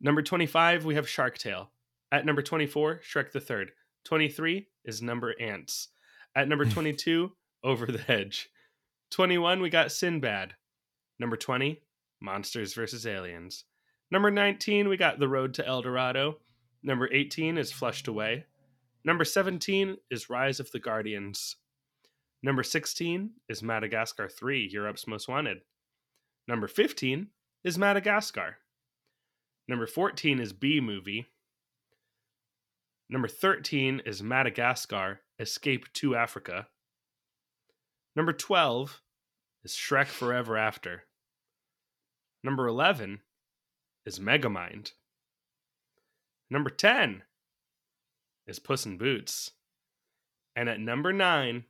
number 25, we have Shark Tale. At number 24, Shrek the Third. 23 is number Antz. At number [LAUGHS] 22, Over the Hedge. 21, we got Sinbad. Number 20, Monsters vs. Aliens. Number 19, we got The Road to El Dorado. Number 18 is Flushed Away. Number 17 is Rise of the Guardians. Number 16 is Madagascar 3, Europe's Most Wanted. Number 15 is Madagascar. Number 14 is Bee movie. Number 13 is Madagascar Escape to Africa. Number 12 is Shrek Forever After. Number 11 is Megamind. Number 10 is Puss in Boots. And at number 9,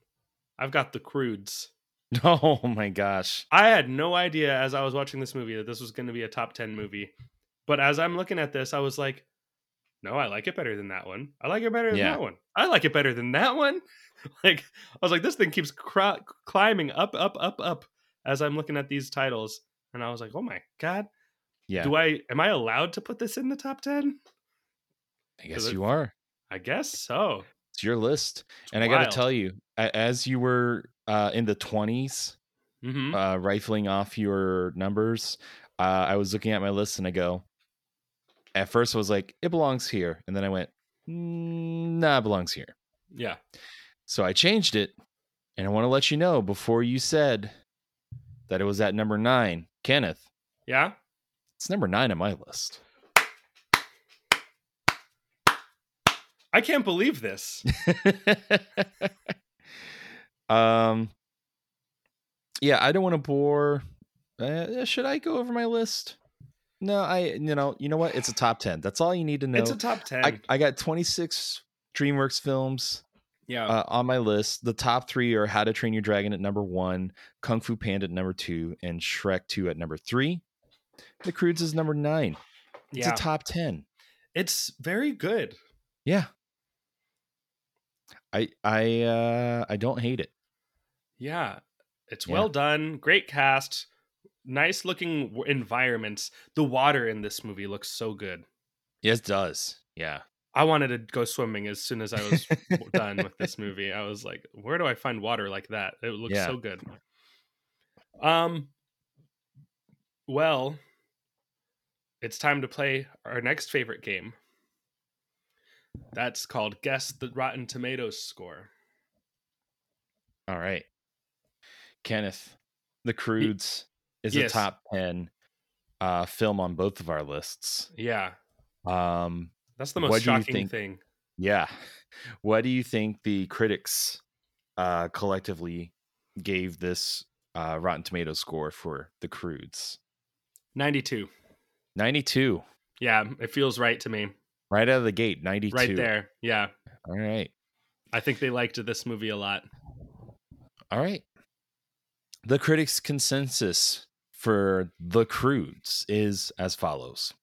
I've got The Croods. [LAUGHS] Oh my gosh. I had no idea as I was watching this movie that this was going to be a top 10 movie. But as I'm looking at this, I was like, no, I like it better than that one. I like it better than Yeah. that one. I like it better than that one. [LAUGHS] Like, I was like, this thing keeps cr- climbing up, up, up, up as I'm looking at these titles. And I was like, oh my God. Yeah. Do I, am I allowed to put this in the top 10? I guess it- you are. I guess so. It's your list. It's and I got to tell you, as you were uh, in the 20s, Mhm. uh, rifling off your numbers, uh, I was looking at my list and I go, at first I was like, it belongs here. And then I went, "Mm, nah, it belongs here. Yeah. So I changed it. And I want to let you know before you said that it was at number nine, Kenneth, Yeah. it's number nine on my list. I can't believe this. [LAUGHS] um, yeah, I don't want to bore. Uh, should I go over my list? No, I. You know, you know what? It's a top ten. That's all you need to know. It's a top 10. I, I got 26 DreamWorks films yeah. uh, on my list. The top three are How to Train Your Dragon at number one, Kung Fu Panda at number two, and Shrek 2 at number three. The Croods is number nine. It's yeah. a top 10. it's very good. Yeah. I I uh I don't hate it. Yeah, it's Yeah. well done. Great cast. Nice looking environments. The water in this movie looks so good. Yes, it does. Yeah. I wanted to go swimming as soon as I was [LAUGHS] done with this movie. I was like, where do I find water like that? It looks Yeah. so good. Um well, it's time to play our next favorite game. That's called Guess the Rotten Tomatoes score. All right. Kenneth, The Croods is yes. a top 10 uh film on both of our lists. Yeah, Um that's the most shocking think- thing. yeah. [LAUGHS] What do you think the critics uh collectively gave this uh Rotten Tomato score for The Croods? 92. 92. Yeah, it feels right to me. Right out of the gate, 92. Right there. Yeah. All right. I think they liked this movie a lot. All right. The critics' consensus for The Croods is as follows.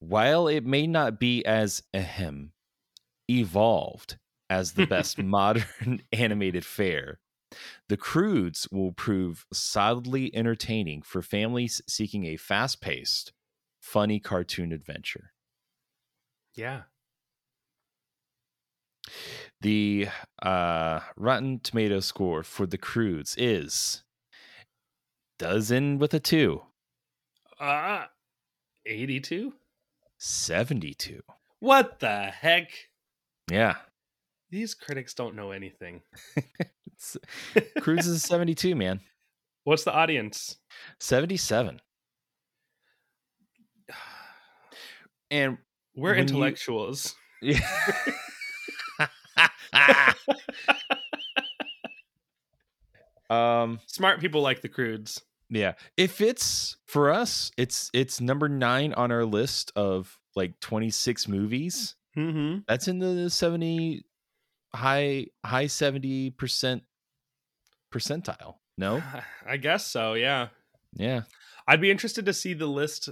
While it may not be as ahem evolved as the best [LAUGHS] modern [LAUGHS] animated fare, The Croods will prove solidly entertaining for families seeking a fast-paced, funny cartoon adventure. Yeah. The uh, Rotten Tomato score for The Croods is dozen with a two. Uh 82? 72. What the heck? Yeah. These critics don't know anything. [LAUGHS] Croods is 72, man. [LAUGHS] What's the audience? 77. [SIGHS] And We're When you- intellectuals. [LAUGHS] yeah. Um Smart people like the croods. yeah, if it's for us, it's it's number 9 on our list of like 26 movies. Mm-hmm. That's in the 70 high high 70% percentile. No? [SIGHS] I guess so, yeah. Yeah. I'd be interested to see the list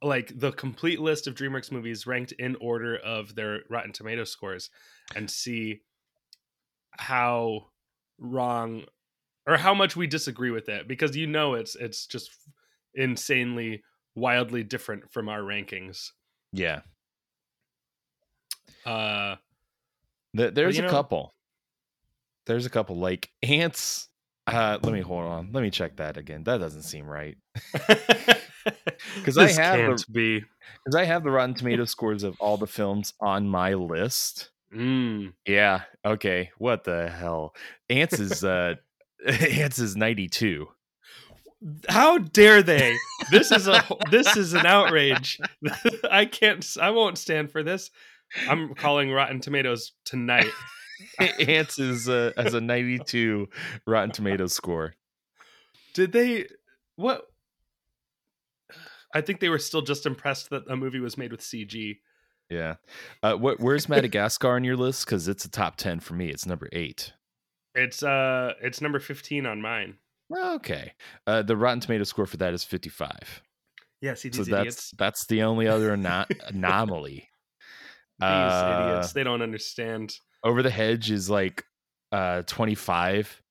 like the complete list of DreamWorks movies ranked in order of their Rotten Tomato scores and see how wrong or how much we disagree with it because you know it's it's just insanely wildly different from our rankings. Yeah. Uh Th- There's a know- couple. There's a couple like Antz. Uh, let me hold on. Let me check that again. That doesn't seem right. [LAUGHS] because I have the- be Because I have the Rotten Tomato scores of all the films on my list. Mm. Yeah. Okay. What the hell? Antz is uh, [LAUGHS] Antz is 92. How dare they? This is a [LAUGHS] this is an outrage. [LAUGHS] I can't. I won't stand for this. I'm calling Rotten Tomatoes tonight. Antz is uh, has a 92 Rotten Tomatoes score. Did they? What? I think they were still just impressed that a movie was made with CG. Yeah. Uh, what? Where's Madagascar on your list? Because it's a top 10 for me. It's number eight. It's uh, it's number fifteen on mine. Okay. Uh, the Rotten Tomato score for that is 55. Yeah, see So these that's idiots. that's the only other [LAUGHS] ano- anomaly. These uh, idiots. They don't understand. Over the Hedge is like uh 25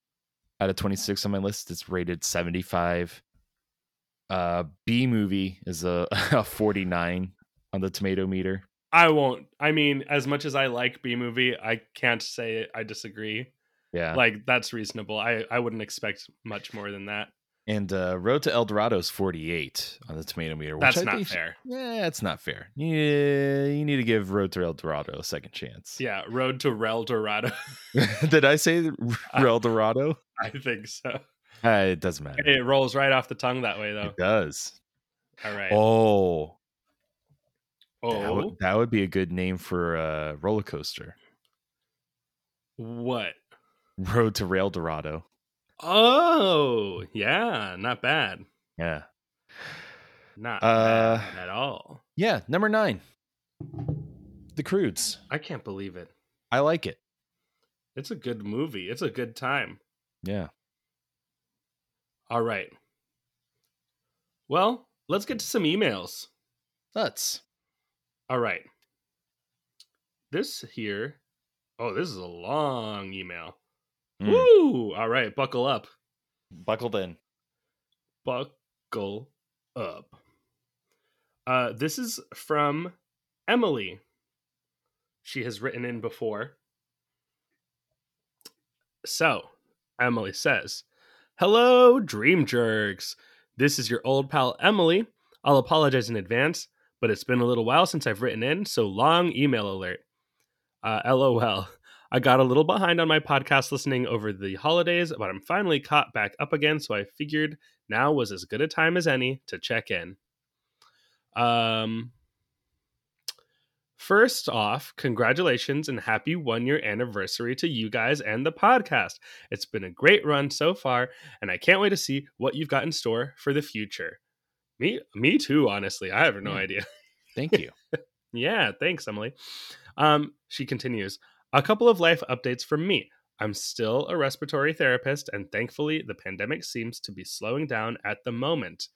out of 26 on my list. It's rated 75. Uh Bee movie is a, [LAUGHS] a 49 on the tomato meter. I won't. I mean, as much as I like Bee movie, I can't say I disagree. Yeah. Like that's reasonable. I I wouldn't expect much more than that. and uh Road to El Dorado is 48 on the tomato meter. Which That's I not fair. Yeah, it's not fair. Yeah, you need to give Road to El Dorado a second chance. Yeah, Road to Rel Dorado. [LAUGHS] Did I say [LAUGHS] El Dorado? I think so. Uh, it doesn't matter. It rolls right off the tongue that way, though. It does. All right. Oh, that, oh, that would be a good name for a roller coaster. what? [LAUGHS] Road to Rail Dorado. Oh, yeah, not bad. Yeah. Not Uh, bad at all. Yeah. Number nine. The Croods. I can't believe it. I like it. It's a good movie. It's a good time. Yeah. All right. Well, let's get to some emails. Nuts. All right. This here. Oh, this is a long email. Mm. Woo! All right, buckle up. Buckled in. Buckle up. Uh, this is from Emily. She has written in before. So, Emily says, Hello, Dream Jerks. This is your old pal Emily. I'll apologize in advance, but it's been a little while since I've written in, so long email alert. Uh, [LAUGHS] LOL. I got a little behind on my podcast listening over the holidays, but I'm finally caught back up again, so I figured now was as good a time as any to check in. Um, first off, congratulations and happy one year anniversary to you guys and the podcast. It's been a great run so far, and I can't wait to see what you've got in store for the future. Me, me too. Honestly, I have no Yeah. idea. Thank [LAUGHS] you. Yeah, thanks, Emily. Um, she continues A couple of life updates from me. I'm still a respiratory therapist, and thankfully, the pandemic seems to be slowing down at the moment.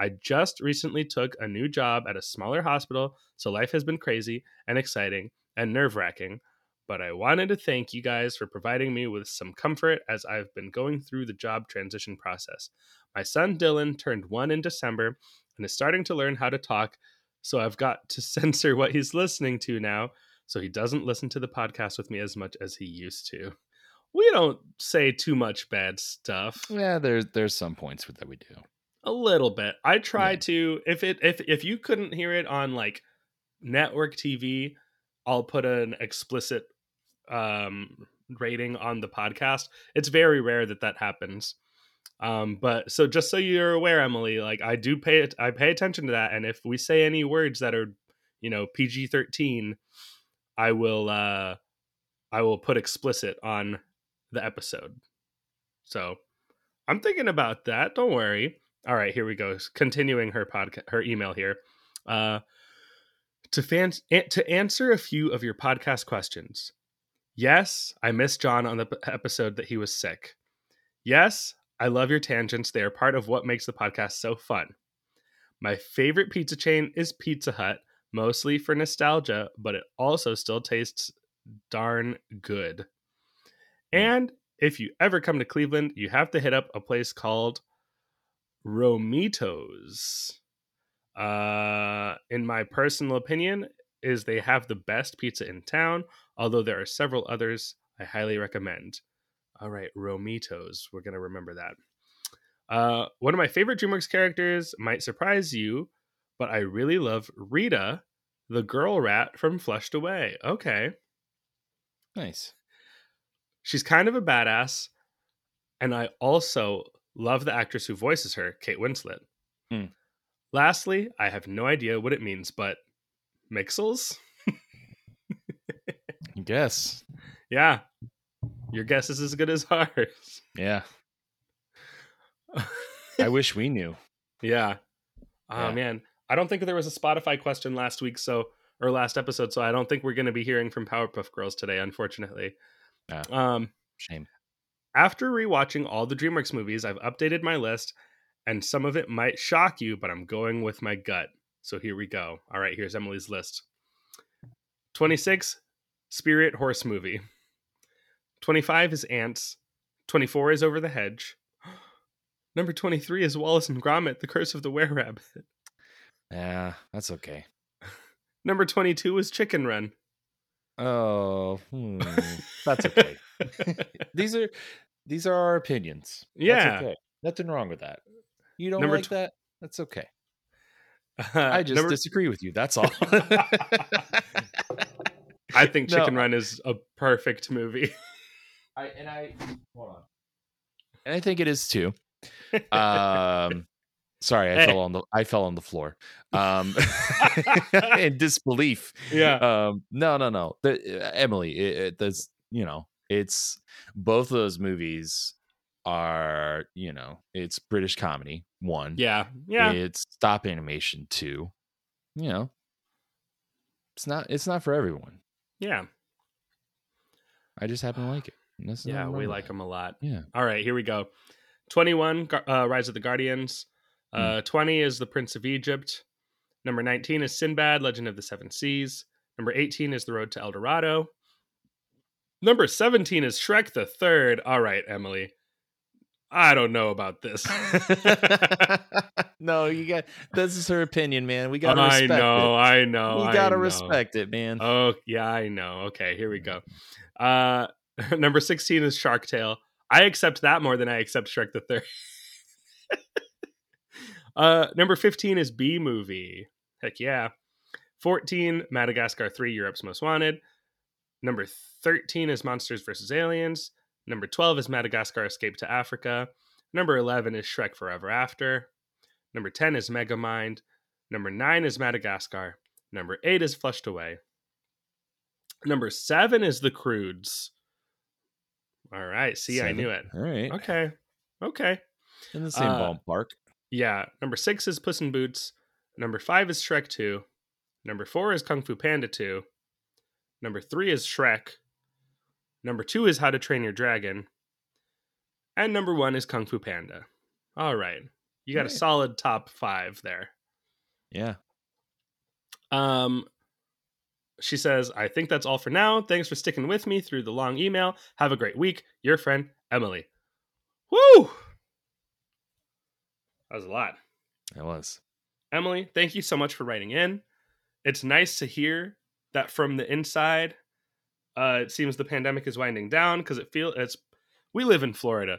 I just recently took a new job at a smaller hospital, so life has been crazy and exciting and nerve wracking. But I wanted to thank you guys for providing me with some comfort as I've been going through the job transition process. My son Dylan turned one in December and is starting to learn how to talk, so I've got to [LAUGHS] censor what he's listening to now so he doesn't listen to the podcast with me as much as he used to. We don't say too much bad stuff. Yeah, there's there's some points with that we do. A little bit. I try Yeah. to if it if if you couldn't hear it on like network TV, I'll put an explicit um rating on the podcast. It's very rare that that happens. Um but so just so you're aware Emily, like I do pay it I pay attention to that and if we say any words that are, you know, PG-13, I will uh I will put explicit on the episode. So, I'm thinking about that. Don't worry. All right, here we go. Continuing her podcast, her email here. Uh, to fans an- to answer a few of your podcast questions. Yes, I missed John on the p- episode that he was sick. Yes, I love your tangents. They are part of what makes the podcast so fun. My favorite pizza chain is Pizza Hut, mostly for nostalgia, but it also still tastes darn good. And if you ever come to Cleveland, you have to hit up a place called Romitos. Uh, in my personal opinion, is they have the best pizza in town, although there are several others I highly recommend. All right, Romitos. We're gonna remember that. Uh, one of my favorite DreamWorks characters might surprise you, but I really love Rita, the girl rat from Flushed Away. Okay. Nice. She's kind of a badass, and I also Love the actress who voices her, Kate Winslet. Hmm. Lastly, I have no idea what it means, but Mixels? [LAUGHS] Guess. Yeah. Your guess is as good as [LAUGHS] ours. Yeah. [LAUGHS] I wish we knew. Yeah. Oh Yeah. man. I don't think there was a Spotify question last week, so or last episode, so I don't think we're gonna be hearing from Powerpuff Girls today, unfortunately. Ah. Um Shame. after rewatching all the DreamWorks movies, I've updated my list, and some of it might shock you, but I'm going with my gut. So here we go. All right, here's Emily's list 26, Spirit Horse Movie. 25 is Antz. 24 is Over the Hedge. [GASPS] Number 23 is Wallace and Gromit, The Curse of the Were Rabbit. Yeah, that's okay. [LAUGHS] Number 22 is Chicken Run. Oh, hmm, that's okay. [LAUGHS] [LAUGHS] these are these are our opinions. That's Yeah. okay. Nothing wrong with that. You don't Number like tw- that? That's okay. I just Number- disagree with you. That's all. I think No, Chicken Run is a perfect movie. I and I hold on. And I think it is too. Um sorry, I Hey. fell on the I fell on the floor. Um [LAUGHS] [LAUGHS] in disbelief. yeah. Um no, no, no. The, uh, Emily, it, it, that's you know, it's both of those movies are, you know, it's British comedy, one. Yeah. Yeah. It's stop animation, two. You know, it's not it's not for everyone. Yeah. I just happen to like it. Yeah. We like them a lot. Yeah. All right. Here we go. 21, uh, Rise of the Guardians. Hmm. Uh, 20 is The Prince of Egypt. Number 19 is Sinbad, Legend of the Seven Seas. Number 18 is The Road to El Dorado. Number 17 is Shrek the Third. All right, Emily. I don't know about this. [LAUGHS] no, you got this is her opinion, man. We gotta I respect know, it. I know. we gotta know. respect it, man. Oh, yeah, I know. Okay, here we go. Uh [LAUGHS] number 16 is Shark Tale. I accept that more than I accept Shrek the Third. Uh number 15 is Bee movie. Heck yeah. 14, Madagascar 3, Europe's Most Wanted. Number 13 is Monsters vs. Aliens. Number 12 is Madagascar Escape to Africa. Number 11 is Shrek Forever After. Number 10 is Megamind. Number 9 is Madagascar. Number 8 is Flushed Away. Number 7 is The Croods. All right. See, I knew it. All right. Okay. Okay. In the same Uh, ballpark. Yeah. Number 6 is Puss in Boots. Number 5 is Shrek 2. Number 4 is Kung Fu Panda 2. Number 3 is Shrek. Number 2 is How to Train Your Dragon. And number 1 is Kung Fu Panda. All right. You got a solid top 5 there. Yeah. Um, she says, I think that's all for now. Thanks for sticking with me through the long email. Have a great week. Your friend, Emily. Woo! That was a lot. It was. Emily, thank you so much for writing in. It's nice to hear that from the inside. Uh, it seems the pandemic is winding down because it feels it's. We live in Florida.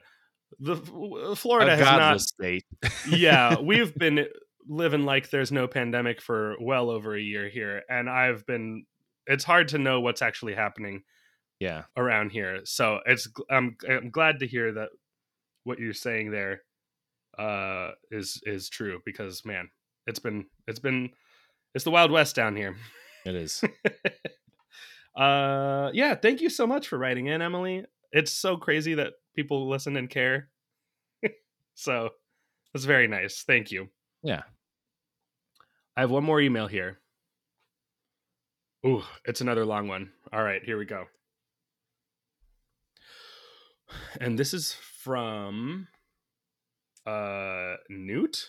The Florida a has not state. [LAUGHS] yeah, we've been living like there's no pandemic for well over a year here, and I've been. It's hard to know what's actually happening yeah. around here, so it's. I'm I'm glad to hear that what you're saying there uh is is true because man, it's been it's been it's the wild west down here. It is. [LAUGHS] uh yeah, thank you so much for writing in, Emily. It's so crazy that people listen and care. [LAUGHS] so that's very nice. Thank you. Yeah. I have one more email here. Ooh, it's another long one. All right, here we go. And this is from uh Newt.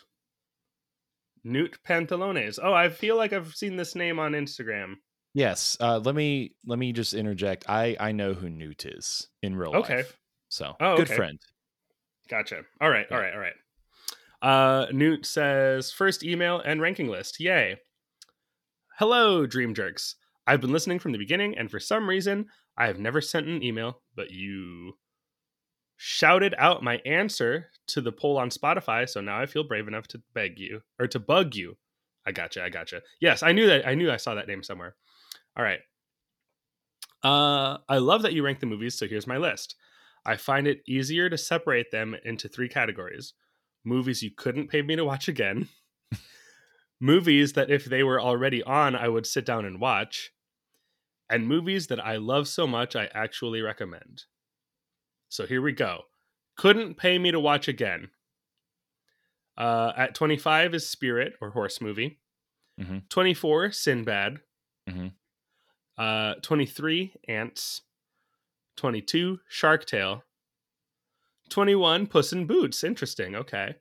Newt Pantalones. Oh, I feel like I've seen this name on Instagram. Yes. Uh, let me let me just interject. I I know who Newt is in real life. Okay. life. So Oh, good okay. friend. Gotcha. All right, all right, all right. Uh, Newt says first email and ranking list. Yay. Hello, Dream Jerks. I've been listening from the beginning, and for some reason, I have never sent an email, but you shouted out my answer to the poll on Spotify, so now I feel brave enough to beg you or to bug you. I gotcha, I gotcha. Yes, I knew that I knew I saw that name somewhere. All right. Uh I love that you rank the movies, so here's my list. I find it easier to separate them into three categories movies you couldn't pay me to watch again, movies that if they were already on, I would sit down and watch, and movies that I love so much I actually recommend. So here we go. Couldn't pay me to watch again. Uh, at 25 is Spirit or Horse Movie. Mhm. 24, Sinbad. Mhm. Uh, 23, Antz. 22, Shark Tale. 21, Puss in Boots. Interesting. Okay.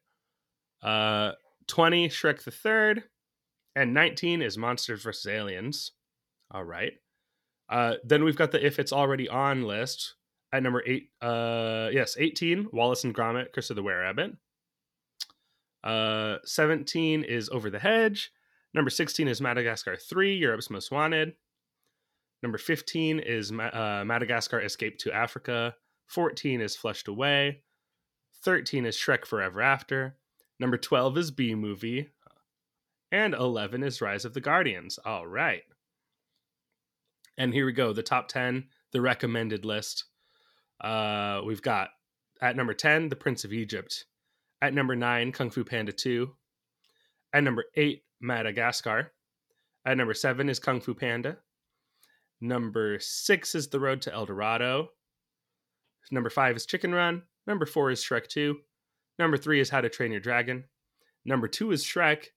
Uh, 20, Shrek the Third. And 19 is Monsters vs. Aliens. All right. Uh, then we've got the If It's Already On list at number eight. Uh, yes, 18, Wallace and Gromit, Curse of the Were. Uh, 17 is Over the Hedge. Number 16 is Madagascar 3, Europe's Most Wanted. Number 15 is uh, Madagascar Escape to Africa. 14 is Flushed Away. 13 is Shrek Forever After. Number 12 is Bee Movie. And 11 is Rise of the Guardians. All right. And here we go the top 10, the recommended list. Uh, we've got at number 10, The Prince of Egypt. At number 9, Kung Fu Panda 2. At number 8, Madagascar. At number 7 is Kung Fu Panda. Number 6 is The Road to El Dorado. Number 5 is Chicken Run. Number 4 is Shrek 2. Number 3 is How to Train Your Dragon. Number 2 is Shrek.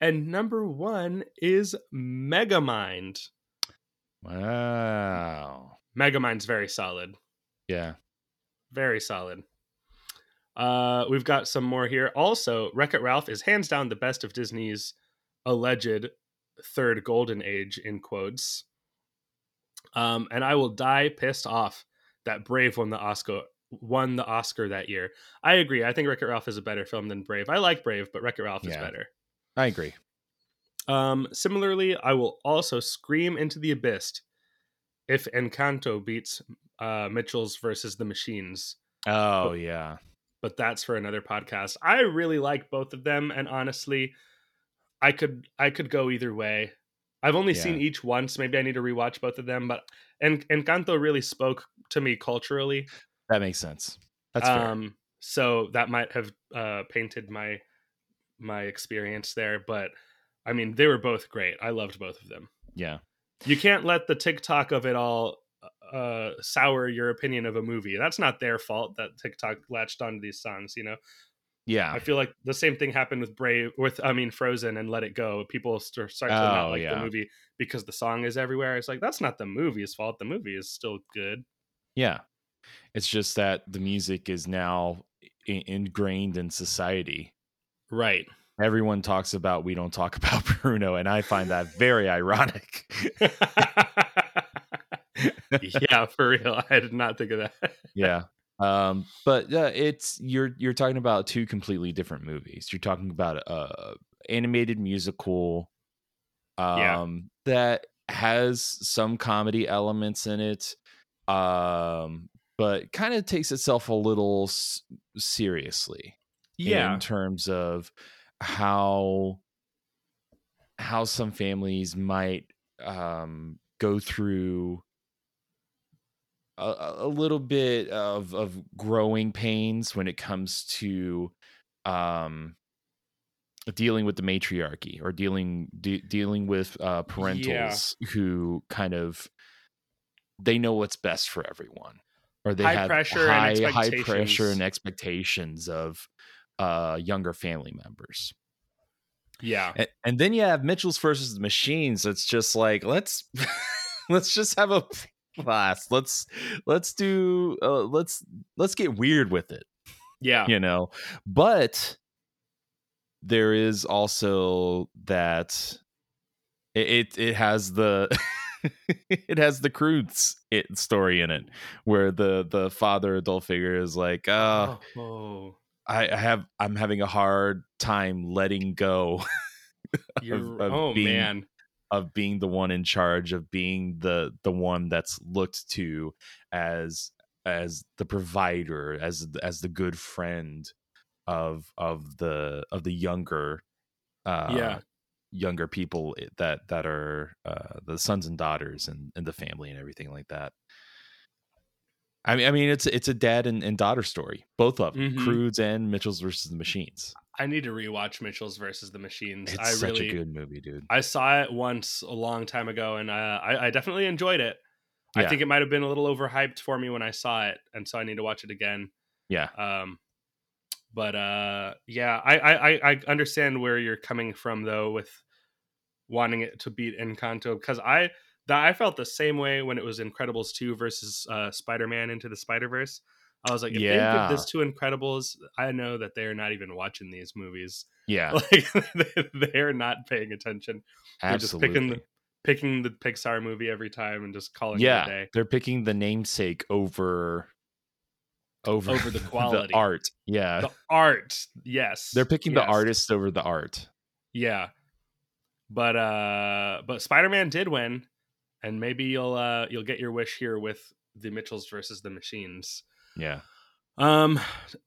And number 1 is Megamind. Wow. Megamind's very solid. Yeah. Very solid. Uh, we've got some more here. Also, Wreck It Ralph is hands down the best of Disney's alleged third golden age in quotes. Um, and I will die pissed off that Brave won the Oscar won the Oscar that year. I agree. I think Wreck It Ralph is a better film than Brave. I like Brave, but Wreck It Ralph is better. I agree. Um, similarly, I will also scream into the abyss if Encanto beats uh, Mitchells versus the Machines. Oh yeah. but that's for another podcast. I really like both of them, and honestly, I could I could go either way. I've only Yeah. seen each once. Maybe I need to rewatch both of them, but and Encanto really spoke to me culturally. That makes sense. That's fair. um, so that might have uh, painted my my experience there. But I mean, they were both great. I loved both of them. Yeah. You can't let the TikTok of it all uh, sour your opinion of a movie. That's not their fault that TikTok latched onto these songs. You know. Yeah. I feel like the same thing happened with Brave, with I mean Frozen and Let It Go. People st- start to not Oh, like yeah. the movie because the song is everywhere. It's like that's not the movie's fault. The movie is still good. Yeah. It's just that the music is now ingrained in society. Right. Everyone talks about we don't talk [LAUGHS] about Bruno, and I find that very ironic. [LAUGHS] yeah, for real. I did not think of that. yeah. Um, but yeah, it's you're you're talking about two completely different movies. You're talking about a animated musical um Yeah. that has some comedy elements in it. Um but kind of takes itself a little s- seriously Yeah. in terms of how how some families might um go through a- a, little bit of of growing pains when it comes to um dealing with the matriarchy or dealing de- dealing with uh parentals who kind of they know what's best for everyone or they High have pressure high high pressure and expectations of uh younger family members Yeah. and, and then you have Mitchells versus the Machines. It's just like let's [LAUGHS] let's just have a blast. Let's let's do uh, let's let's get weird with it, Yeah. you know. But there is also that it it, it has the [LAUGHS] it has the croods it story in it where the the father adult figure is like uh oh, I, I have i'm having a hard time letting go [LAUGHS] you're, of oh being- man. of being the one in charge of being the the one that's looked to as as the provider as as the good friend of of the of the younger uh Yeah. younger people that that are uh the sons and daughters and, and the family and everything like that I mean, I mean, it's it's a dad and, and daughter story, both of them, Mhm. Croods and Mitchells versus the Machines. I need to rewatch Mitchells versus the Machines. It's I such really, a good movie, dude. I saw it once a long time ago, and uh, I, I definitely enjoyed it. I think it might have been a little overhyped for me when I saw it, and so I need to watch it again. Yeah, Um, but uh, yeah, I, I I- I understand where you're coming from though with wanting it to beat Encanto because I that I felt the same way when it was Incredibles two versus uh, Spider Man into the Spider Verse. I was like, if they Yeah. give this to Incredibles, I know that they're not even watching these movies. yeah, [LAUGHS] Like they- [LAUGHS] they're not paying attention. They're just absolutely. picking the picking the Pixar movie every time and just calling it a yeah, day. they're picking the namesake over over Over the [LAUGHS] quality. the art. Yeah, The art, yes, they're picking the yes. artist over the art. Yeah. But uh but Spider-Man did win and maybe you'll uh you'll get your wish here with the Mitchells versus the Machines. Yeah, Um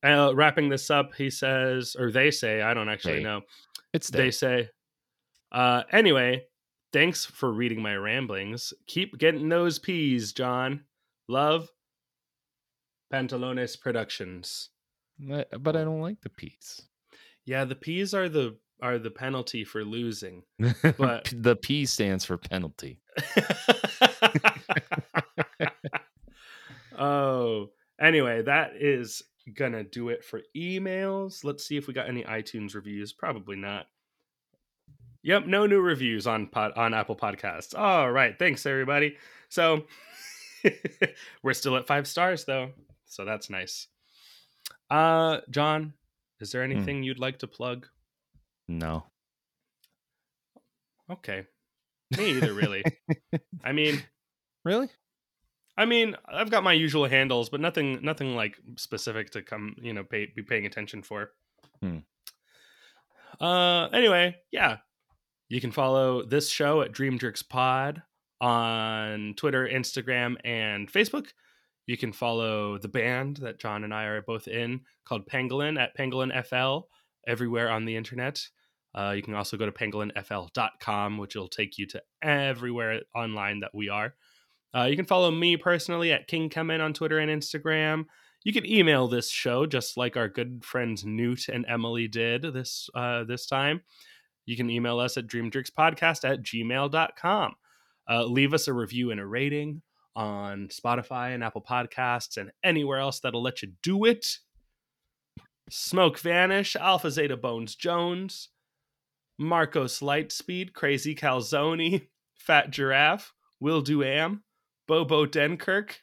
uh, wrapping this up, he says or they say, I don't actually They. know. it's They they. say uh anyway, thanks for reading my ramblings. Keep getting those peas, John. Love Pantalones Productions. But but I don't like the peas. Yeah, the peas are the are the penalty for losing. [LAUGHS] But- the P stands for penalty. [LAUGHS] oh, anyway, that is gonna do it for emails. Let's see if we got any iTunes reviews. Probably not. Yep, no new reviews on pod, on Apple Podcasts. All right, thanks everybody. So [LAUGHS] we're still at five stars though, so that's nice. Uh, John, is there anything you'd like to plug? No. Okay, me either, really. [LAUGHS] I mean, Really? I mean, I've got my usual handles, but nothing, nothing like specific to come, you know, pay, be paying attention for. Hmm. Uh, anyway, yeah, you can follow this show at Dream Jerks Pod on Twitter, Instagram, and Facebook. You can follow the band that John and I are both in called Pangolin at Pangolin FL everywhere on the internet. Uh, you can also go to pangolinfl.com, which will take you to everywhere online that we are. Uh, you can follow me personally at King Kemen on Twitter and Instagram. You can email this show just like our good friends Newt and Emily did this uh, this time. You can email us at dreamjerkspodcast at gmail.com. Uh, leave us a review and a rating on Spotify and Apple Podcasts and anywhere else that'll let you do it. Smoke Vanish, Alpha Zeta Bones Jones, Marcos Lightspeed, Crazy Calzone, [LAUGHS] Fat Giraffe, Will Do Am, Bobo Denkirk.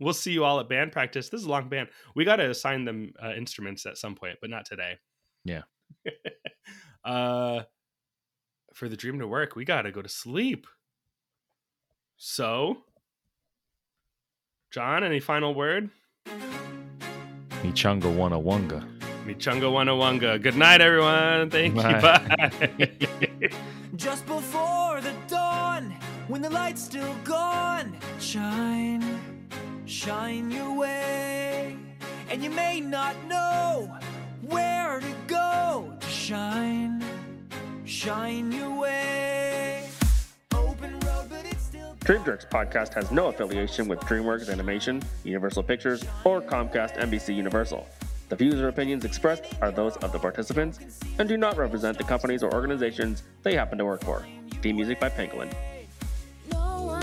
We'll see you all at band practice. This is a long band. We got to assign them uh, instruments at some point, but not today. Yeah. [LAUGHS] uh, for the dream to work, we got to go to sleep. So, John, any final word? Michunga Wana Wunga. Michunga Wana Wunga. Good night, everyone. Thank you. Bye. [LAUGHS] Just before the dawn, when the light's still gone, shine, shine your way. And you may not know where to go to shine, shine your way. DreamWorks podcast has no affiliation with DreamWorks Animation, Universal Pictures, or Comcast NBC Universal. The views or opinions expressed are those of the participants and do not represent the companies or organizations they happen to work for. Theme music by Pangolin. No